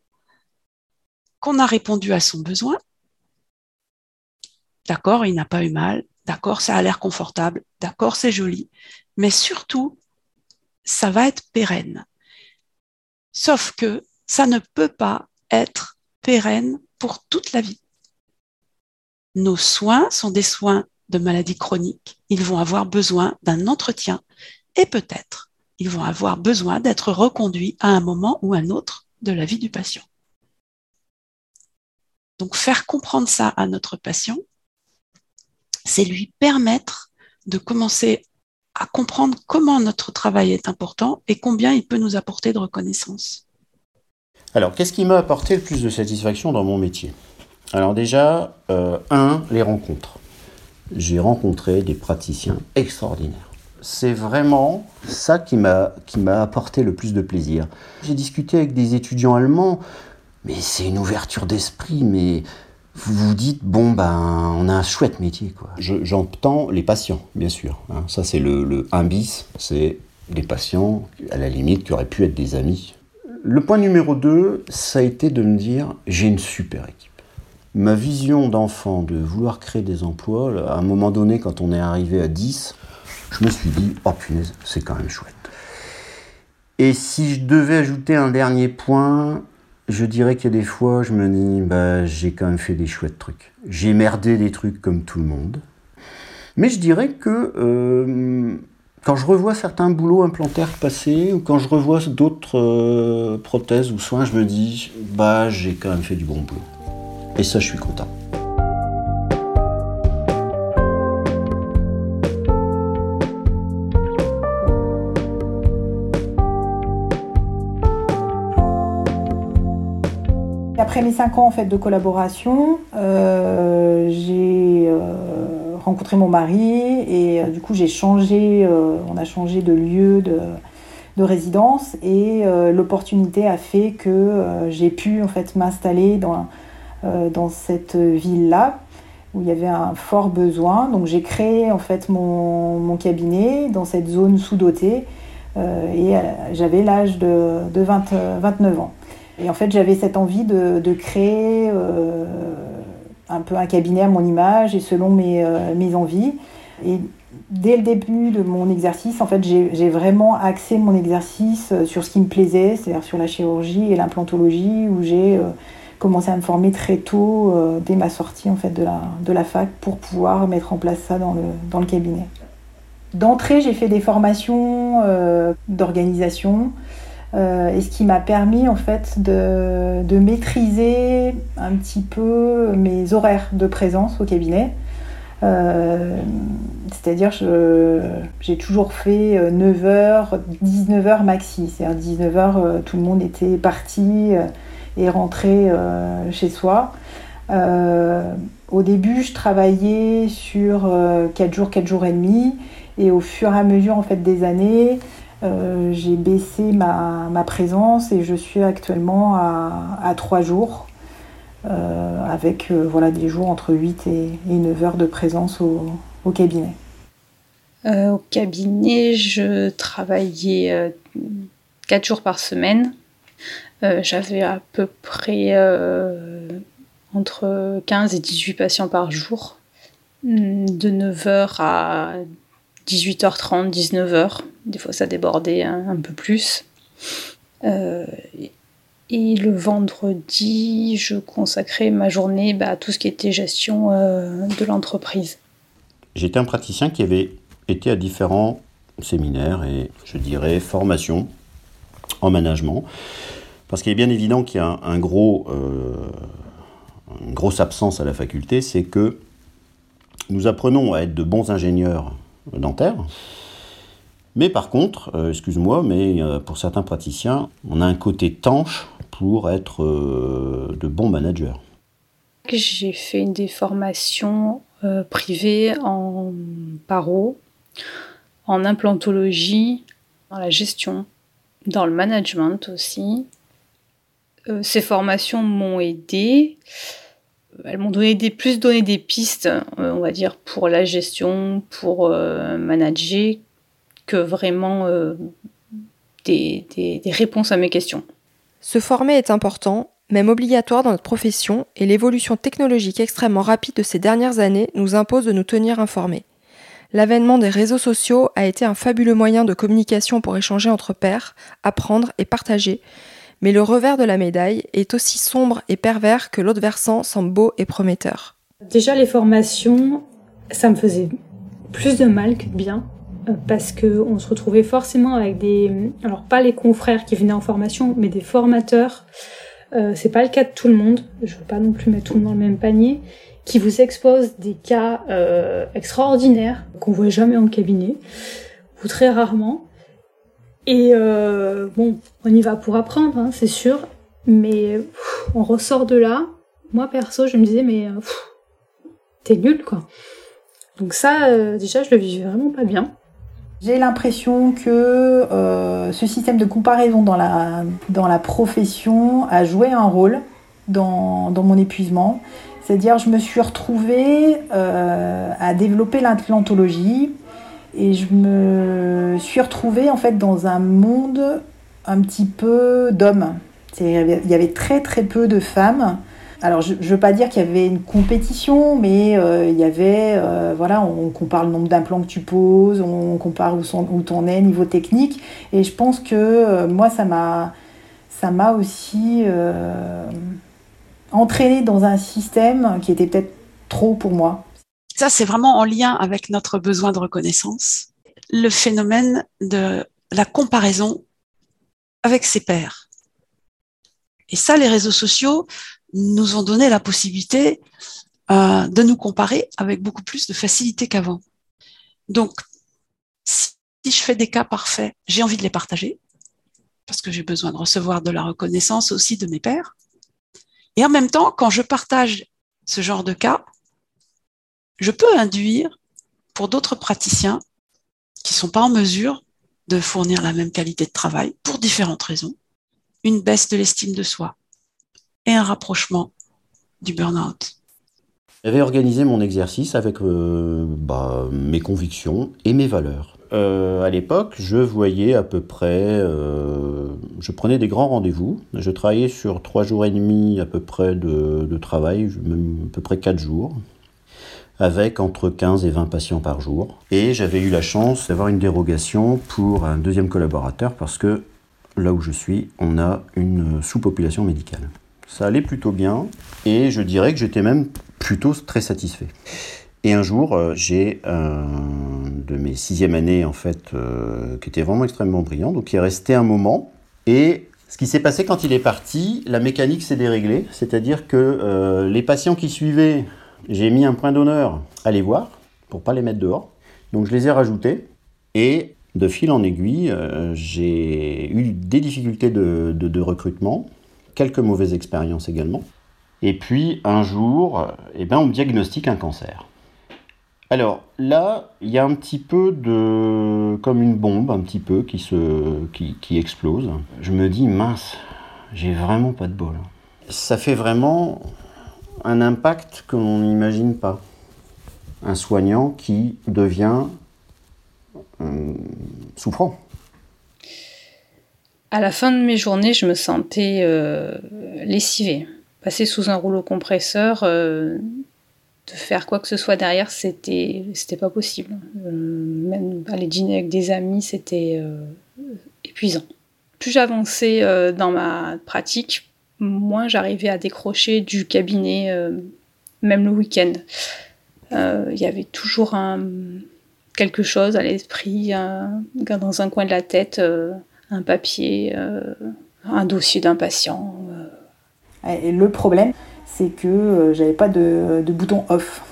qu'on a répondu à son besoin. D'accord, il n'a pas eu mal. D'accord, ça a l'air confortable. D'accord, c'est joli. Mais surtout, ça va être pérenne. Sauf que ça ne peut pas être pérenne pour toute la vie. Nos soins sont des soins de maladies chroniques. Ils vont avoir besoin d'un entretien et peut-être ils vont avoir besoin d'être reconduits à un moment ou un autre de la vie du patient. Donc faire comprendre ça à notre patient, c'est lui permettre de commencer à comprendre comment notre travail est important et combien il peut nous apporter de reconnaissance. Alors, qu'est-ce qui m'a apporté le plus de satisfaction dans mon métier? Alors déjà, euh, un, les rencontres. J'ai rencontré des praticiens extraordinaires c'est vraiment ça qui m'a apporté le plus de plaisir. J'ai discuté avec des étudiants allemands, mais c'est une ouverture d'esprit, mais vous vous dites, bon, ben, on a un chouette métier. quoi. J'entends les patients, bien sûr. Hein. Ça, c'est le, le 1 bis, c'est des patients, à la limite, qui auraient pu être des amis. Le point numéro 2, ça a été de me dire, j'ai une super équipe. Ma vision d'enfant, de vouloir créer des emplois, à un moment donné, quand on est arrivé à 10, je me suis dit, oh punaise, c'est quand même chouette. Et si je devais ajouter un dernier point, je dirais qu'il y a des fois, je me dis, bah, j'ai quand même fait des chouettes trucs. J'ai merdé des trucs comme tout le monde. Mais je dirais que euh, quand je revois certains boulots implantaires passés, ou quand je revois d'autres euh, prothèses ou soins, je me dis, bah, j'ai quand même fait du bon boulot. Et ça, je suis content. Après mes cinq ans en fait de collaboration, euh, j'ai euh, rencontré mon mari et euh, du coup j'ai changé, on a changé de lieu de, résidence et l'opportunité a fait que j'ai pu en fait m'installer dans, dans cette ville là où il y avait un fort besoin. Donc j'ai créé en fait mon, cabinet dans cette zone sous-dotée et j'avais l'âge de, de 29 ans. Et en fait, j'avais cette envie de, créer euh, un peu un cabinet à mon image et selon mes, euh, mes envies. Et dès le début de mon exercice, en fait, j'ai vraiment axé mon exercice euh, sur ce qui me plaisait, c'est-à-dire sur la chirurgie et l'implantologie, où j'ai commencé à me former très tôt, dès ma sortie en fait, de, la, de la fac, pour pouvoir mettre en place ça dans le, dans le cabinet. D'entrée, j'ai fait des formations d'organisation, euh, et ce qui m'a permis en fait de, de, maîtriser un petit peu mes horaires de présence au cabinet. Euh, C'est-à-dire j'ai toujours fait 9h, euh, 19h maxi. C'est-à-dire 19h, euh, tout le monde était parti et rentré chez soi. au début, je travaillais sur 4 jours, 4 jours et demi. Et au fur et à mesure en fait, des années, euh, j'ai baissé ma, ma, présence et je suis actuellement à, à 3 jours, euh, avec euh, voilà, des jours entre 8 et, 9 heures de présence au, au cabinet. au cabinet, je travaillais 4 jours par semaine. J'avais à peu près entre 15 et 18 patients par jour, de 9h à 18h30, 19h. Des fois, ça débordait un, peu plus. Euh, et le vendredi, je consacrais ma journée bah, à tout ce qui était gestion euh, de l'entreprise. J'étais un praticien qui avait été à différents séminaires et, je dirais, formations en management. Parce qu'il est bien évident qu'il y a un, gros, euh, une grosse absence à la faculté, c'est que Nous apprenons à être de bons ingénieurs dentaires. Mais par contre, euh, excuse-moi, mais euh, pour certains praticiens, on a un côté tanche pour être euh, de bons managers. J'ai fait des formations privées en paro, en implantologie, dans la gestion, dans le management aussi. Ces formations m'ont aidé. Elles m'ont donné des, plus donné des pistes, on va dire, pour la gestion, pour manager, que vraiment euh, des, des réponses à mes questions. Se former est important, même obligatoire dans notre profession, et l'évolution technologique extrêmement rapide de ces dernières années nous impose de nous tenir informés. L'avènement des réseaux sociaux a été un fabuleux moyen de communication pour échanger entre pairs, apprendre et partager, mais le revers de la médaille est aussi sombre et pervers que l'autre versant semble beau et prometteur. Déjà les formations, ça me faisait plus de mal que de bien parce qu'on se retrouvait forcément avec des, alors pas les confrères qui venaient en formation, mais des formateurs. Euh, c'est pas le cas de tout le monde. Je veux pas non plus mettre tout le monde dans le même panier, qui vous exposent des cas euh, extraordinaires qu'on voit jamais en cabinet ou très rarement. Et euh, bon, on y va pour apprendre, hein, c'est sûr, mais on ressort de là. Moi perso, je me disais mais t'es nul quoi. Donc ça, déjà, je le vivais vraiment pas bien. J'ai l'impression que euh, ce système de comparaison dans la, dans la profession a joué un rôle dans, dans mon épuisement. C'est-à-dire, je me suis retrouvée euh, à développer l'implantologie et je me suis retrouvée en fait dans un monde un petit peu d'hommes. Il y avait très très peu de femmes alors, je ne veux pas dire qu'il y avait une compétition, mais euh, il y avait, euh, voilà, on, compare le nombre d'implants que tu poses, on compare où, t'en es niveau technique. Et je pense que euh, moi, ça m'a, ça m'a aussi entraîné dans un système qui était peut-être trop pour moi. Ça, c'est vraiment en lien avec notre besoin de reconnaissance. Le phénomène de la comparaison avec ses pairs. Et ça, les réseaux sociaux nous ont donné la possibilité euh, de nous comparer avec beaucoup plus de facilité qu'avant. Donc, si je fais des cas parfaits, j'ai envie de les partager, parce que j'ai besoin de recevoir de la reconnaissance aussi de mes pairs. Et en même temps, quand je partage ce genre de cas, je peux induire pour d'autres praticiens qui ne sont pas en mesure de fournir la même qualité de travail pour différentes raisons, une baisse de l'estime de soi, et un rapprochement du burn-out. J'avais organisé mon exercice avec euh, bah, mes convictions et mes valeurs. Euh, à l'époque, je voyais à peu près, euh, je prenais des grands rendez-vous. Je travaillais sur trois jours et demi à peu près de, de travail, même à peu près quatre jours, avec entre 15 et 20 patients par jour. Et j'avais eu la chance d'avoir une dérogation pour un deuxième collaborateur parce que là où je suis, on a une sous-population médicale. Ça allait plutôt bien et je dirais que j'étais même plutôt très satisfait. Et un jour, euh, j'ai un de mes sixième années en fait euh, qui était vraiment extrêmement brillant, donc il est resté un moment et ce qui s'est passé quand il est parti, la mécanique s'est déréglée, c'est-à-dire que euh, les patients qui suivaient, j'ai mis un point d'honneur à les voir pour pas les mettre dehors, donc je les ai rajoutés et de fil en aiguille, j'ai eu des difficultés de recrutement quelques mauvaises expériences également. Et puis un jour, eh ben, on me diagnostique un cancer. Alors là, il y a un petit peu de. comme une bombe, un petit peu, qui, se, qui, qui explose. Je me dis, mince, j'ai vraiment pas de bol. Ça fait vraiment un impact que l'on n'imagine pas. Un soignant qui devient euh, souffrant. À la fin de mes journées, je me sentais euh, lessivée. Passer sous un rouleau compresseur, euh, de faire quoi que ce soit derrière, c'était c'était pas possible. Euh, même aller dîner avec des amis, c'était épuisant. Plus j'avançais dans ma pratique, moins j'arrivais à décrocher du cabinet, même le week-end. Il y avait toujours quelque chose à l'esprit, dans un coin de la tête un papier, euh, un dossier d'un patient. Euh. Et le problème, c'est que euh, j'avais pas de, bouton off.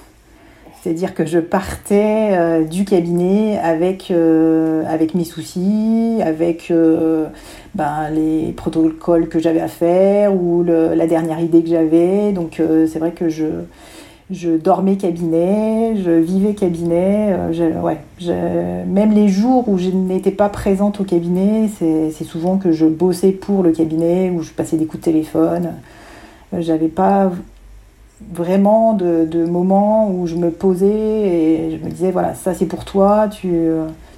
C'est-à-dire que je partais euh, du cabinet avec, euh, avec mes soucis, avec euh, ben, les protocoles que j'avais à faire ou la dernière idée que j'avais. Donc c'est vrai que je, je dormais cabinet, je vivais cabinet. ouais, même les jours où je n'étais pas présente au cabinet, c'est souvent que je bossais pour le cabinet, où je passais des coups de téléphone. J'avais pas vraiment de, moments où je me posais et je me disais voilà ça c'est pour toi tu,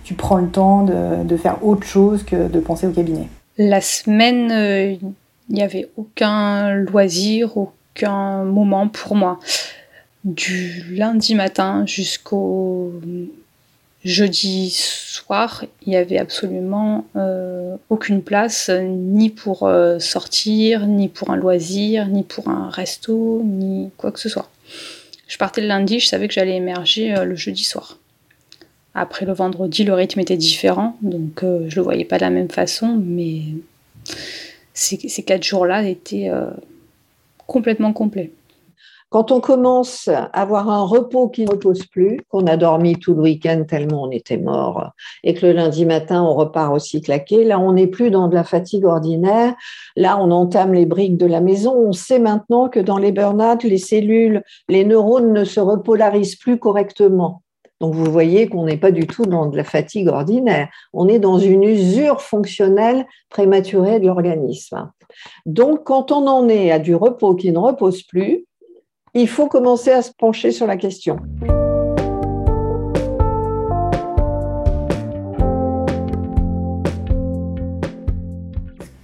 tu prends le temps de, de, faire autre chose que de penser au cabinet. La semaine euh, il n'y avait aucun loisir aucun moment pour moi. Du lundi matin jusqu'au jeudi soir, il n'y avait absolument euh, aucune place, ni pour euh, sortir, ni pour un loisir, ni pour un resto, ni quoi que ce soit. Je partais le lundi, je savais que j'allais émerger euh, le jeudi soir. Après le vendredi, le rythme était différent, donc je ne le voyais pas de la même façon, mais ces, ces quatre jours-là étaient complètement complets. Quand on commence à avoir un repos qui ne repose plus, qu'on a dormi tout le week-end tellement on était mort, et que le lundi matin on repart aussi claqué, là on n'est plus dans de la fatigue ordinaire, là on entame les briques de la maison, on sait maintenant que dans les burn-out, les cellules, les neurones ne se repolarisent plus correctement. Donc vous voyez qu'on n'est pas du tout dans de la fatigue ordinaire, on est dans une usure fonctionnelle prématurée de l'organisme. Donc quand on en est à du repos qui ne repose plus, il faut commencer à se pencher sur la question.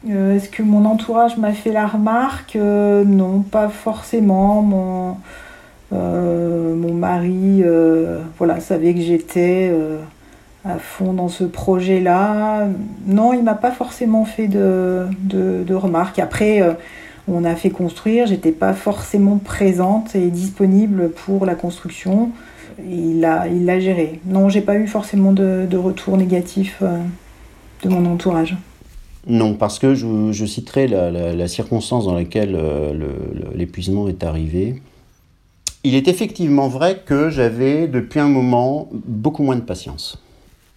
Euh, est-ce que mon entourage m'a fait la remarque? Euh, Non, pas forcément. Mon, euh, mon mari voilà, savait que j'étais à fond dans ce projet-là. Non, il m'a pas forcément fait de, de, de remarques. Après, on a fait construire, j'étais pas forcément présente et disponible pour la construction. Il l'a il l'a géré. Non, j'ai pas eu forcément de, retour négatif euh, de mon entourage. Non, parce que je, citerai la, circonstance dans laquelle euh, l'épuisement est arrivé. Il est effectivement vrai que j'avais depuis un moment beaucoup moins de patience.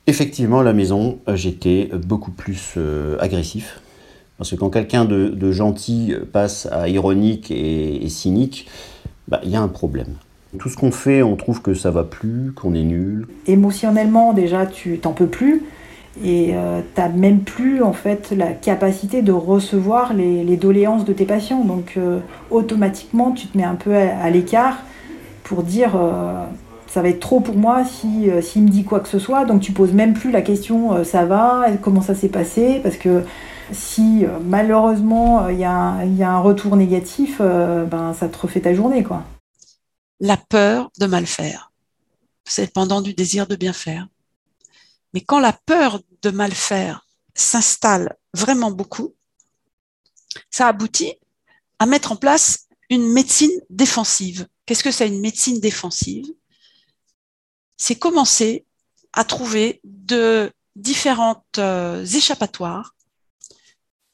Effectivement, à la maison, j'étais beaucoup plus euh, agressif parce que quand quelqu'un de, gentil passe à ironique et, cynique, bah, il y a un problème. Tout ce qu'on fait, on trouve que ça va plus, qu'on est nul. Émotionnellement, déjà, tu t'en peux plus. Et euh, tu n'as même plus en fait la capacité de recevoir les, doléances de tes patients. Donc euh, automatiquement, tu te mets un peu à, l'écart pour dire euh, ça va être trop pour moi si s'il me dit quoi que ce soit. Donc tu poses même plus la question ça va, comment ça s'est passé, parce que si euh, malheureusement euh, il y, a un retour négatif, euh, ben, ça te refait ta journée. quoi. La peur de mal faire. C'est pendant du désir de bien faire. Mais quand la peur de mal faire s'installe vraiment beaucoup, ça aboutit à mettre en place une médecine défensive. Qu'est-ce que c'est une médecine défensive? C'est commencer à trouver de différentes échappatoires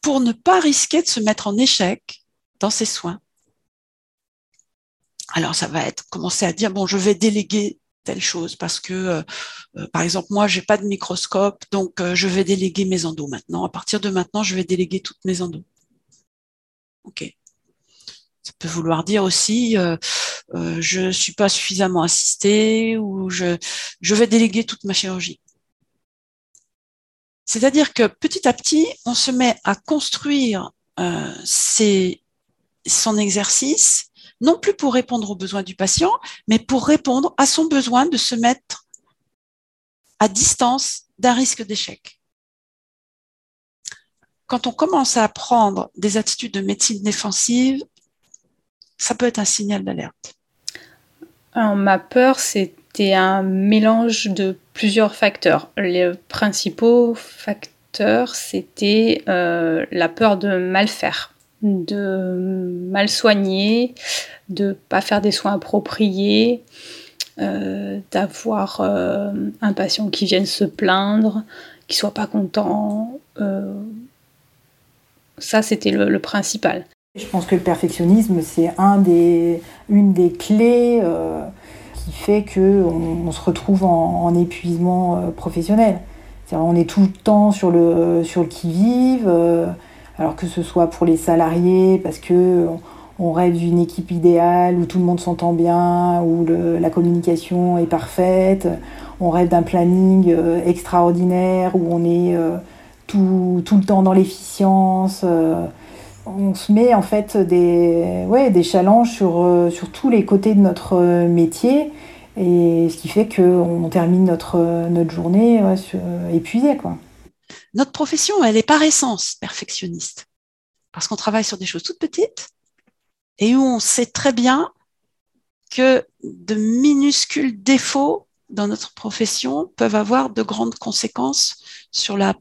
pour ne pas risquer de se mettre en échec dans ses soins. Alors ça va être commencer à dire bon je vais déléguer telle chose parce que euh, euh, par exemple moi j'ai pas de microscope donc euh, je vais déléguer mes endos maintenant. À partir de maintenant je vais déléguer toutes mes endos. Ok. Ça peut vouloir dire aussi je suis pas suffisamment assistée ou je je vais déléguer toute ma chirurgie. C'est-à-dire que petit à petit, on se met à construire euh, son exercice, non plus pour répondre aux besoins du patient, mais pour répondre à son besoin de se mettre à distance d'un risque d'échec. Quand on commence à apprendre des attitudes de médecine défensive, ça peut être un signal d'alerte. ma peur, c'était un mélange de plusieurs facteurs. Les principaux facteurs, c'était euh, la peur de mal faire, de mal soigner, de pas faire des soins appropriés, euh, d'avoir euh, un patient qui vienne se plaindre, qui soit pas content. ça, c'était le, principal. Je pense que le perfectionnisme, c'est un des, une des clés qui fait qu'on on se retrouve en, épuisement euh, professionnel. on est tout le temps sur le, sur le qui-vive, euh, alors que ce soit pour les salariés, parce que on, rêve d'une équipe idéale où tout le monde s'entend bien, où la communication est parfaite, on rêve d'un planning euh, extraordinaire, où on est tout, tout, le temps dans l'efficience on se met en fait des, ouais, des challenges sur, euh, sur tous les côtés de notre euh, métier. Et ce qui fait qu'on termine notre, euh, notre journée épuisé. Quoi. Notre profession, elle est par essence perfectionniste. Parce qu'on travaille sur des choses toutes petites et où on sait très bien que de minuscules défauts dans notre profession peuvent avoir de grandes conséquences sur la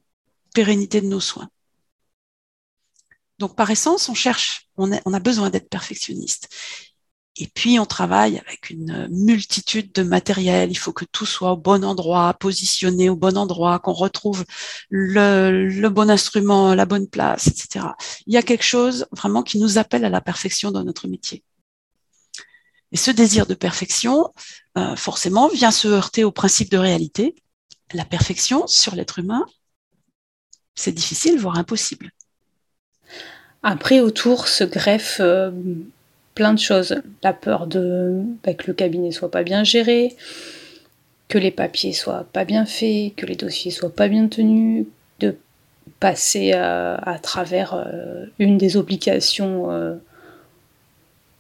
pérennité de nos soins. Donc, par essence, on cherche, on a, besoin d'être perfectionniste. Et puis, on travaille avec une multitude de matériel. Il faut que tout soit au bon endroit, positionné au bon endroit, qu'on retrouve le, bon instrument, la bonne place, etc. Il y a quelque chose vraiment qui nous appelle à la perfection dans notre métier. Et ce désir de perfection, euh, forcément, vient se heurter au principe de réalité. La perfection sur l'être humain, c'est difficile, voire impossible. Après, autour se greffe euh, plein de choses. La peur bah, que le cabinet soit pas bien géré, que les papiers soient pas bien faits, que les dossiers soient pas bien tenus, de passer à, travers euh, une des obligations euh,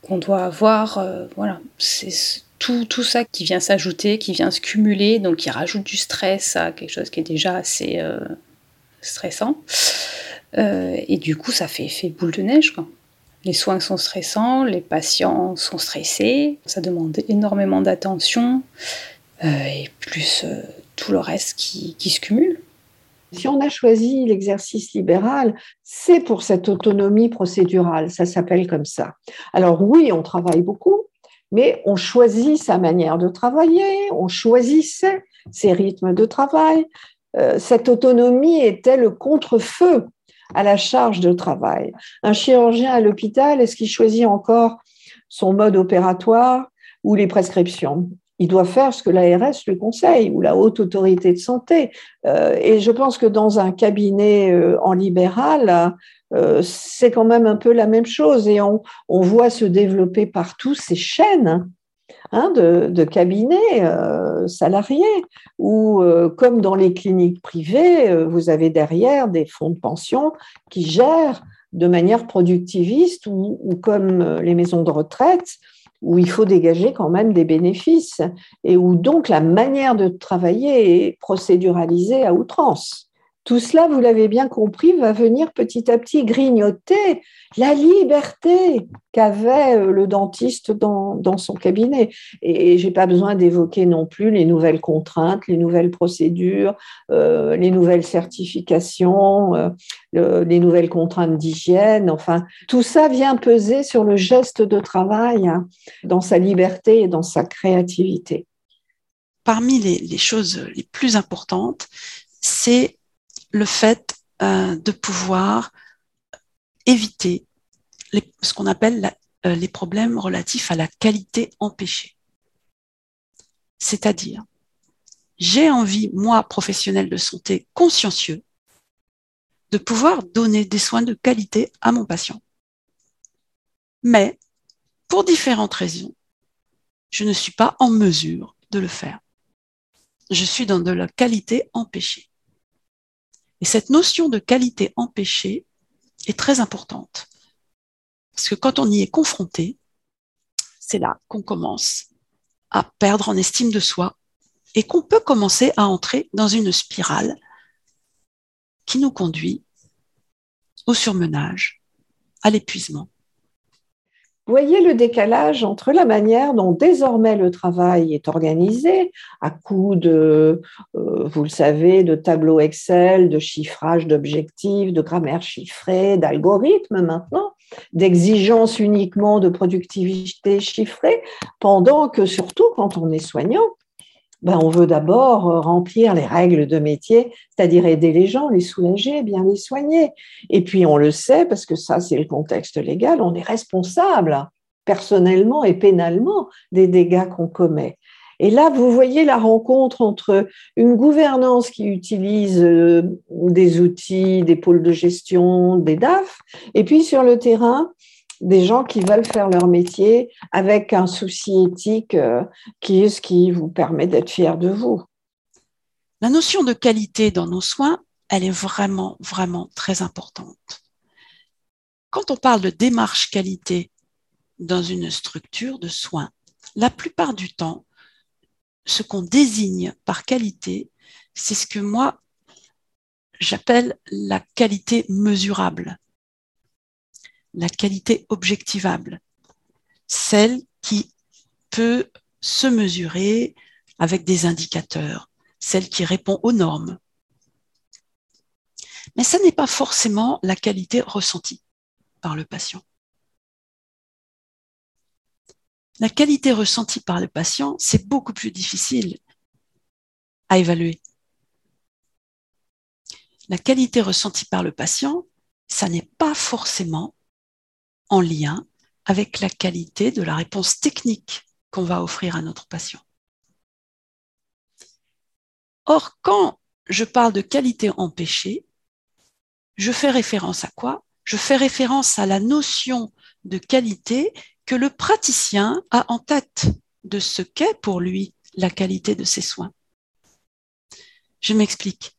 qu'on doit avoir. voilà, c'est tout, tout, ça qui vient s'ajouter, qui vient se cumuler, donc qui rajoute du stress à quelque chose qui est déjà assez stressant. Euh, et du coup, ça fait boule de neige. Les soins sont stressants, les patients sont stressés, ça demande énormément d'attention, euh, et plus euh, tout le reste qui, se cumule. Si on a choisi l'exercice libéral, c'est pour cette autonomie procédurale, ça s'appelle comme ça. Alors oui, on travaille beaucoup, mais on choisit sa manière de travailler, on choisissait ses rythmes de travail. cette autonomie était le contre-feu à la charge de travail. Un chirurgien à l'hôpital, est-ce qu'il choisit encore son mode opératoire ou les prescriptions? Il doit faire ce que l'ARS lui conseille ou la haute autorité de santé. Euh, et je pense que dans un cabinet euh, en libéral, euh, c'est quand même un peu la même chose. Et on, on voit se développer partout ces chaînes Hein, de, cabinets euh, salariés, ou euh, comme dans les cliniques privées, euh, vous avez derrière des fonds de pension qui gèrent de manière productiviste, ou, ou comme les maisons de retraite, où il faut dégager quand même des bénéfices, et où donc la manière de travailler est procéduralisée à outrance. Tout cela, vous l'avez bien compris, va venir petit à petit grignoter la liberté qu'avait euh, le dentiste dans, son cabinet. Et je n'ai pas besoin d'évoquer non plus les nouvelles contraintes, les nouvelles procédures, euh, les nouvelles certifications, euh, les nouvelles contraintes d'hygiène. Enfin, tout ça vient peser sur le geste de travail hein, dans sa liberté et dans sa créativité. Parmi les choses les plus importantes, c'est le fait euh, de pouvoir éviter ce qu'on appelle euh, les problèmes relatifs à la qualité empêchée. C'est-à-dire, j'ai envie, moi, professionnel de santé consciencieux, de pouvoir donner des soins de qualité à mon patient. Mais, pour différentes raisons, je ne suis pas en mesure de le faire. Je suis dans de la qualité empêchée. Et cette notion de qualité empêchée est très importante. Parce que quand on y est confronté, c'est là qu'on commence à perdre en estime de soi et qu'on peut commencer à entrer dans une spirale qui nous conduit au surmenage, à l'épuisement. Voyez le décalage entre la manière dont désormais le travail est organisé, à coup de, euh, vous le savez, de tableaux Excel, de chiffrage d'objectifs, de grammaire chiffrée, d'algorithmes maintenant, d'exigences uniquement de productivité chiffrée, pendant que surtout quand on est soignant, ben, on veut d'abord euh, remplir les règles de métier, c'est-à-dire aider les gens, les soulager, bien les soigner. Et puis on le sait, parce que ça c'est le contexte légal, on est responsable personnellement et pénalement des dégâts qu'on commet. Et là, vous voyez la rencontre entre une gouvernance qui utilise euh, des outils, des pôles de gestion, des DAF, et puis sur le terrain, des gens qui veulent faire leur métier avec un souci éthique euh, qui est ce qui vous permet d'être fier de vous. La notion de qualité dans nos soins, elle est vraiment, vraiment très importante. Quand on parle de démarche qualité dans une structure de soins, la plupart du temps, ce qu'on désigne par qualité, c'est ce que moi, j'appelle la qualité mesurable, la qualité objectivable, celle qui peut se mesurer avec des indicateurs, celle qui répond aux normes. Mais ce n'est pas forcément la qualité ressentie par le patient. La qualité ressentie par le patient, c'est beaucoup plus difficile à évaluer. La qualité ressentie par le patient, ça n'est pas forcément en lien avec la qualité de la réponse technique qu'on va offrir à notre patient. Or, quand je parle de qualité empêchée, je fais référence à quoi? Je fais référence à la notion de qualité que le praticien a en tête de ce qu'est pour lui la qualité de ses soins. Je m'explique.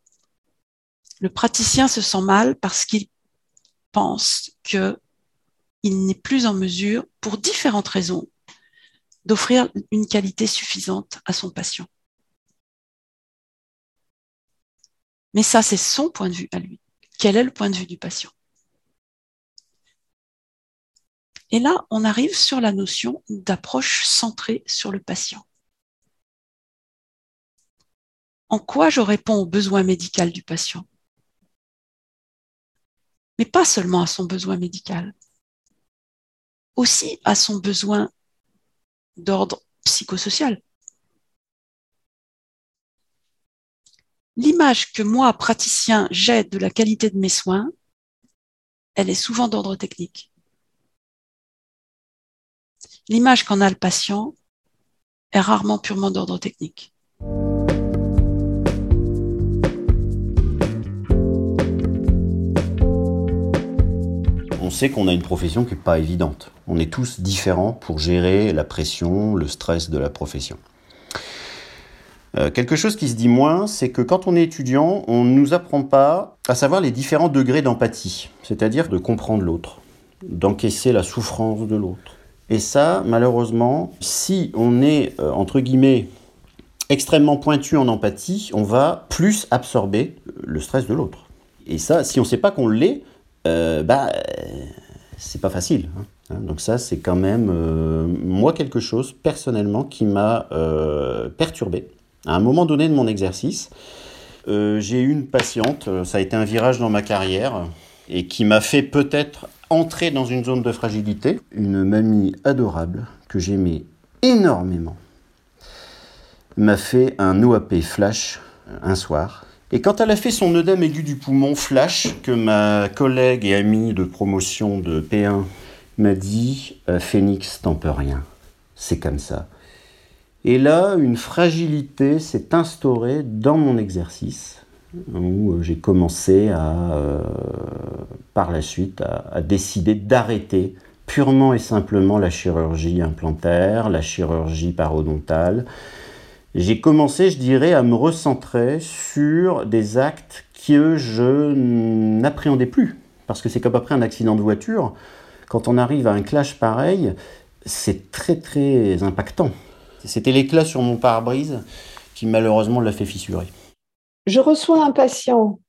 Le praticien se sent mal parce qu'il pense qu'il n'est plus en mesure, pour différentes raisons, d'offrir une qualité suffisante à son patient. Mais ça, c'est son point de vue à lui. Quel est le point de vue du patient? Et là, on arrive sur la notion d'approche centrée sur le patient. En quoi je réponds au besoin médical du patient? Mais pas seulement à son besoin médical, aussi à son besoin d'ordre psychosocial. L'image que moi, praticien, j'ai de la qualité de mes soins, elle est souvent d'ordre technique l'image qu'en a le patient est rarement purement d'ordre technique. Sait qu'on a une profession qui n'est pas évidente. On est tous différents pour gérer la pression, le stress de la profession. Euh, quelque chose qui se dit moins, c'est que quand on est étudiant, on ne nous apprend pas à savoir les différents degrés d'empathie, c'est-à-dire de comprendre l'autre, d'encaisser la souffrance de l'autre, et ça, malheureusement, si on est, euh, entre guillemets, extrêmement pointu en empathie, on va plus absorber le stress de l'autre. Et ça, si on ne sait pas qu'on l'est, euh, bah, c'est pas facile. Hein. Hein, donc ça, c'est quand même, euh, moi, quelque chose, personnellement, qui m'a perturbé. À un moment donné de mon exercice, j'ai eu une patiente, ça a été un virage dans ma carrière, et qui m'a fait peut-être entrer dans une zone de fragilité. Une mamie adorable que j'aimais énormément m'a fait un OAP flash euh, un soir. Et quand elle a fait son œdème aigu du poumon flash, que ma collègue et amie de promotion de P1 m'a dit euh, Phoenix, t'en peux rien. C'est comme ça. Et là, une fragilité s'est instaurée dans mon exercice où euh, j'ai commencé à, euh, par la suite à, décider d'arrêter purement et simplement la chirurgie implantaire, la chirurgie parodontale. J'ai commencé, je dirais, à me recentrer sur des actes que je n'appréhendais plus. Parce que c'est comme après un accident de voiture, quand on arrive à un clash pareil, c'est très très impactant. C'était l'éclat sur mon pare-brise qui malheureusement l'a fait fissurer je reçois un patient,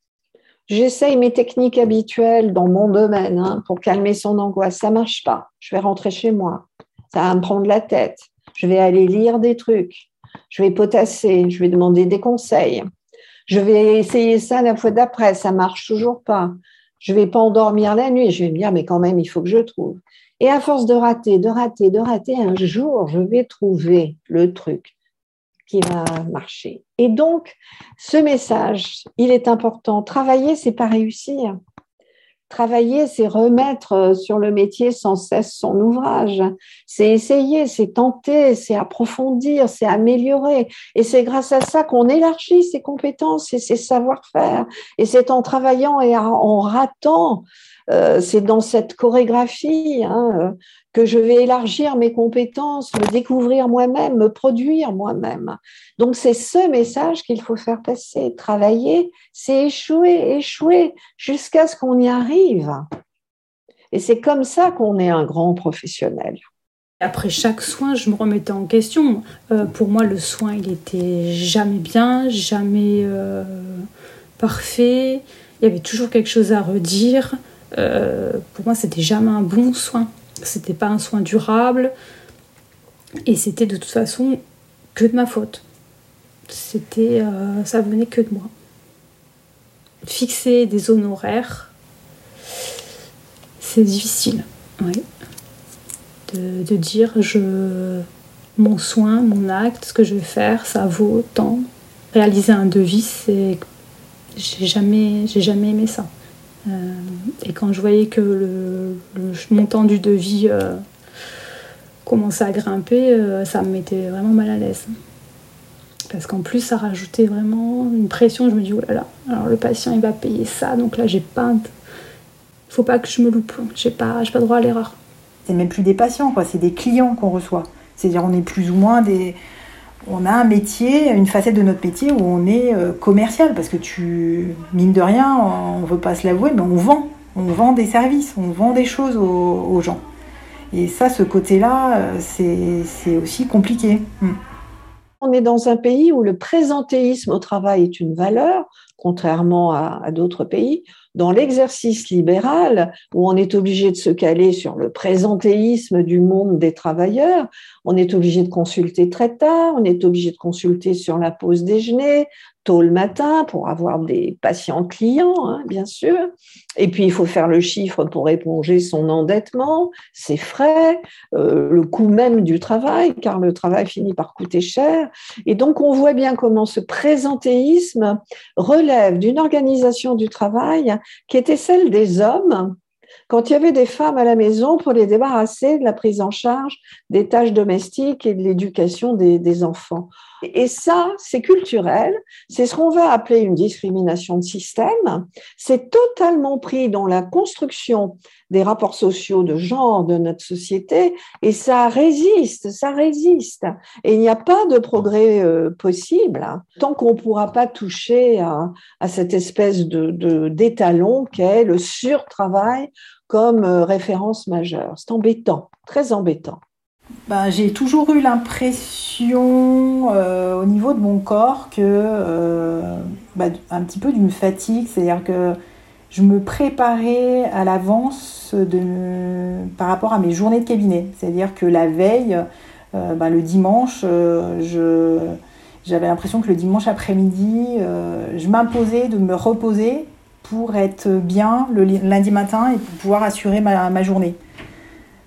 j'essaye mes techniques habituelles dans mon domaine hein, pour calmer son angoisse, ça marche pas. Je vais rentrer chez moi, ça va me prendre la tête. Je vais aller lire des trucs, je vais potasser, je vais demander des conseils. Je vais essayer ça la fois d'après, ça marche toujours pas. Je vais pas endormir la nuit, je vais me dire mais quand même il faut que je trouve. Et à force de rater, de rater, de rater, un jour je vais trouver le truc qui va marcher. Et donc, ce message, il est important. Travailler, c'est pas réussir. Travailler, c'est remettre euh, sur le métier sans cesse son ouvrage. C'est essayer, c'est tenter, c'est approfondir, c'est améliorer. Et c'est grâce à ça qu'on élargit ses compétences et ses savoir-faire. Et c'est en travaillant et en ratant euh, c'est dans cette chorégraphie hein, euh, que je vais élargir mes compétences, me découvrir moi-même, me produire moi-même. Donc c'est ce message qu'il faut faire passer. Travailler, c'est échouer, échouer, jusqu'à ce qu'on y arrive. Et c'est comme ça qu'on est un grand professionnel. Après chaque soin, je me remettais en question. Euh, pour moi, le soin, il était jamais bien, jamais parfait. Il y avait toujours quelque chose à redire. Euh, pour moi, c'était jamais un bon soin. C'était pas un soin durable. Et c'était de toute façon que de ma faute. C'était, euh, ça venait que de moi. Fixer des honoraires, c'est difficile. Oui. De, dire je, mon soin, mon acte, ce que je vais faire, ça vaut tant. Réaliser un devis, c'est jamais, j'ai jamais aimé ça. Euh, et quand je voyais que le, montant du devis euh, commençait à grimper, euh, ça me mettait vraiment mal à l'aise. Parce qu'en plus, ça rajoutait vraiment une pression. Je me dis, oh là là, alors le patient, il va payer ça. Donc là, j'ai pas. Faut pas que je me loupe. J'ai pas, pas droit à l'erreur. C'est même plus des patients, quoi. C'est des clients qu'on reçoit. C'est-à-dire, on est plus ou moins des, on a un métier, une facette de notre métier où on est euh, commercial, parce que tu, mine de rien, on ne veut pas se l'avouer, mais on vend. On vend des services, on vend des choses aux, gens. Et ça, ce côté-là, euh, c'est aussi compliqué. Hmm. On est dans un pays où le présentéisme au travail est une valeur, contrairement à d'autres pays dans l'exercice libéral, où on est obligé de se caler sur le présentéisme du monde des travailleurs, on est obligé de consulter très tard, on est obligé de consulter sur la pause déjeuner, tôt le matin pour avoir des patients clients, hein, bien sûr. Et puis, il faut faire le chiffre pour éponger son endettement, ses frais, euh, le coût même du travail, car le travail finit par coûter cher. Et donc, on voit bien comment ce présentéisme relève d'une organisation du travail qui était celle des hommes quand il y avait des femmes à la maison pour les débarrasser de la prise en charge des tâches domestiques et de l'éducation des, enfants. Et ça, c'est culturel, c'est ce qu'on va appeler une discrimination de système. C'est totalement pris dans la construction des rapports sociaux de genre de notre société et ça résiste, ça résiste. Et il n'y a pas de progrès euh, possible tant qu'on ne pourra pas toucher à, cette espèce de d'étalon qu'est le surtravail comme euh, référence majeure. C'est embêtant, très embêtant. Ben, j'ai toujours eu l'impression euh, au niveau de mon corps que euh, ben, un petit peu d'une fatigue, c'est-à-dire que je me préparais à l'avance par rapport à mes journées de cabinet, c'est-à-dire que la veille, ben, le dimanche, j'avais l'impression que le dimanche après-midi, je m'imposais de me reposer pour être bien le lundi matin et pour pouvoir assurer ma, journée.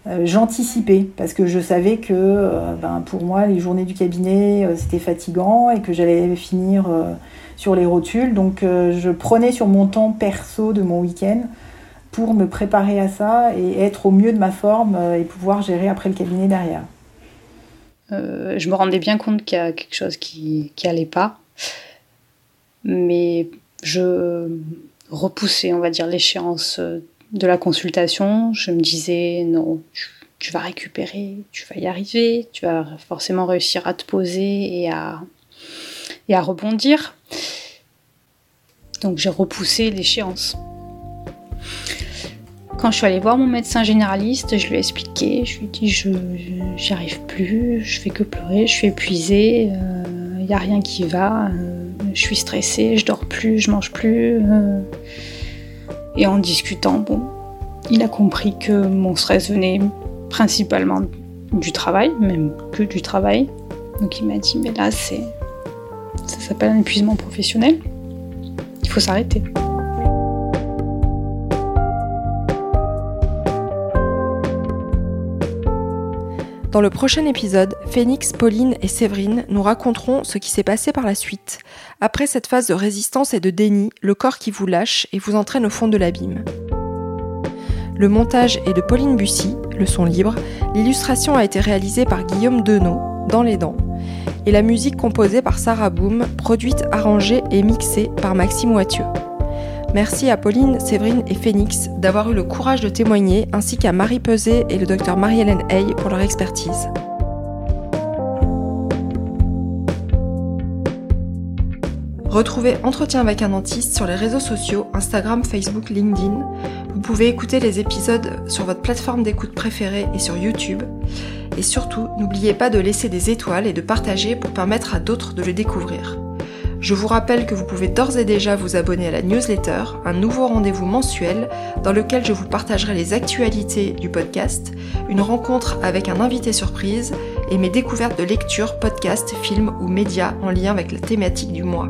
Euh, j'anticipais parce que je savais que euh, ben, pour moi les journées du cabinet euh, c'était fatigant et que j'allais finir sur les rotules. Donc je prenais sur mon temps perso de mon week-end pour me préparer à ça et être au mieux de ma forme et pouvoir gérer après le cabinet derrière. je me rendais bien compte qu'il y a quelque chose qui, qui allait pas. Mais je repousser, on va dire, l'échéance de la consultation. Je me disais, non, tu, vas récupérer, tu vas y arriver, tu vas forcément réussir à te poser et à, rebondir. Donc j'ai repoussé l'échéance. Quand je suis allée voir mon médecin généraliste, je lui ai expliqué, je lui ai dit je j'y arrive plus, je fais que pleurer, je suis épuisée, il euh, n'y a rien qui va. Euh, je suis stressée, je dors plus, je mange plus. Euh. Et en discutant, bon, il a compris que mon stress venait principalement du travail, même que du travail. Donc il m'a dit, mais là, c'est, ça s'appelle un épuisement professionnel. Il faut s'arrêter. Dans le prochain épisode, Phoenix, Pauline et Séverine nous raconteront ce qui s'est passé par la suite. Après cette phase de résistance et de déni, le corps qui vous lâche et vous entraîne au fond de l'abîme. Le montage est de Pauline Bussy, le son libre. L'illustration a été réalisée par Guillaume Denot, dans les dents. Et la musique composée par Sarah Boom, produite, arrangée et mixée par Maxime Wathieu. Merci à Pauline, Séverine et Phoenix d'avoir eu le courage de témoigner, ainsi qu'à Marie Peset et le docteur Marie-Hélène Hay pour leur expertise. Retrouvez Entretien avec un dentiste sur les réseaux sociaux, Instagram, Facebook, LinkedIn. Vous pouvez écouter les épisodes sur votre plateforme d'écoute préférée et sur YouTube. Et surtout, n'oubliez pas de laisser des étoiles et de partager pour permettre à d'autres de le découvrir. Je vous rappelle que vous pouvez d'ores et déjà vous abonner à la newsletter, un nouveau rendez-vous mensuel dans lequel je vous partagerai les actualités du podcast, une rencontre avec un invité surprise et mes découvertes de lecture, podcasts, films ou médias en lien avec la thématique du mois.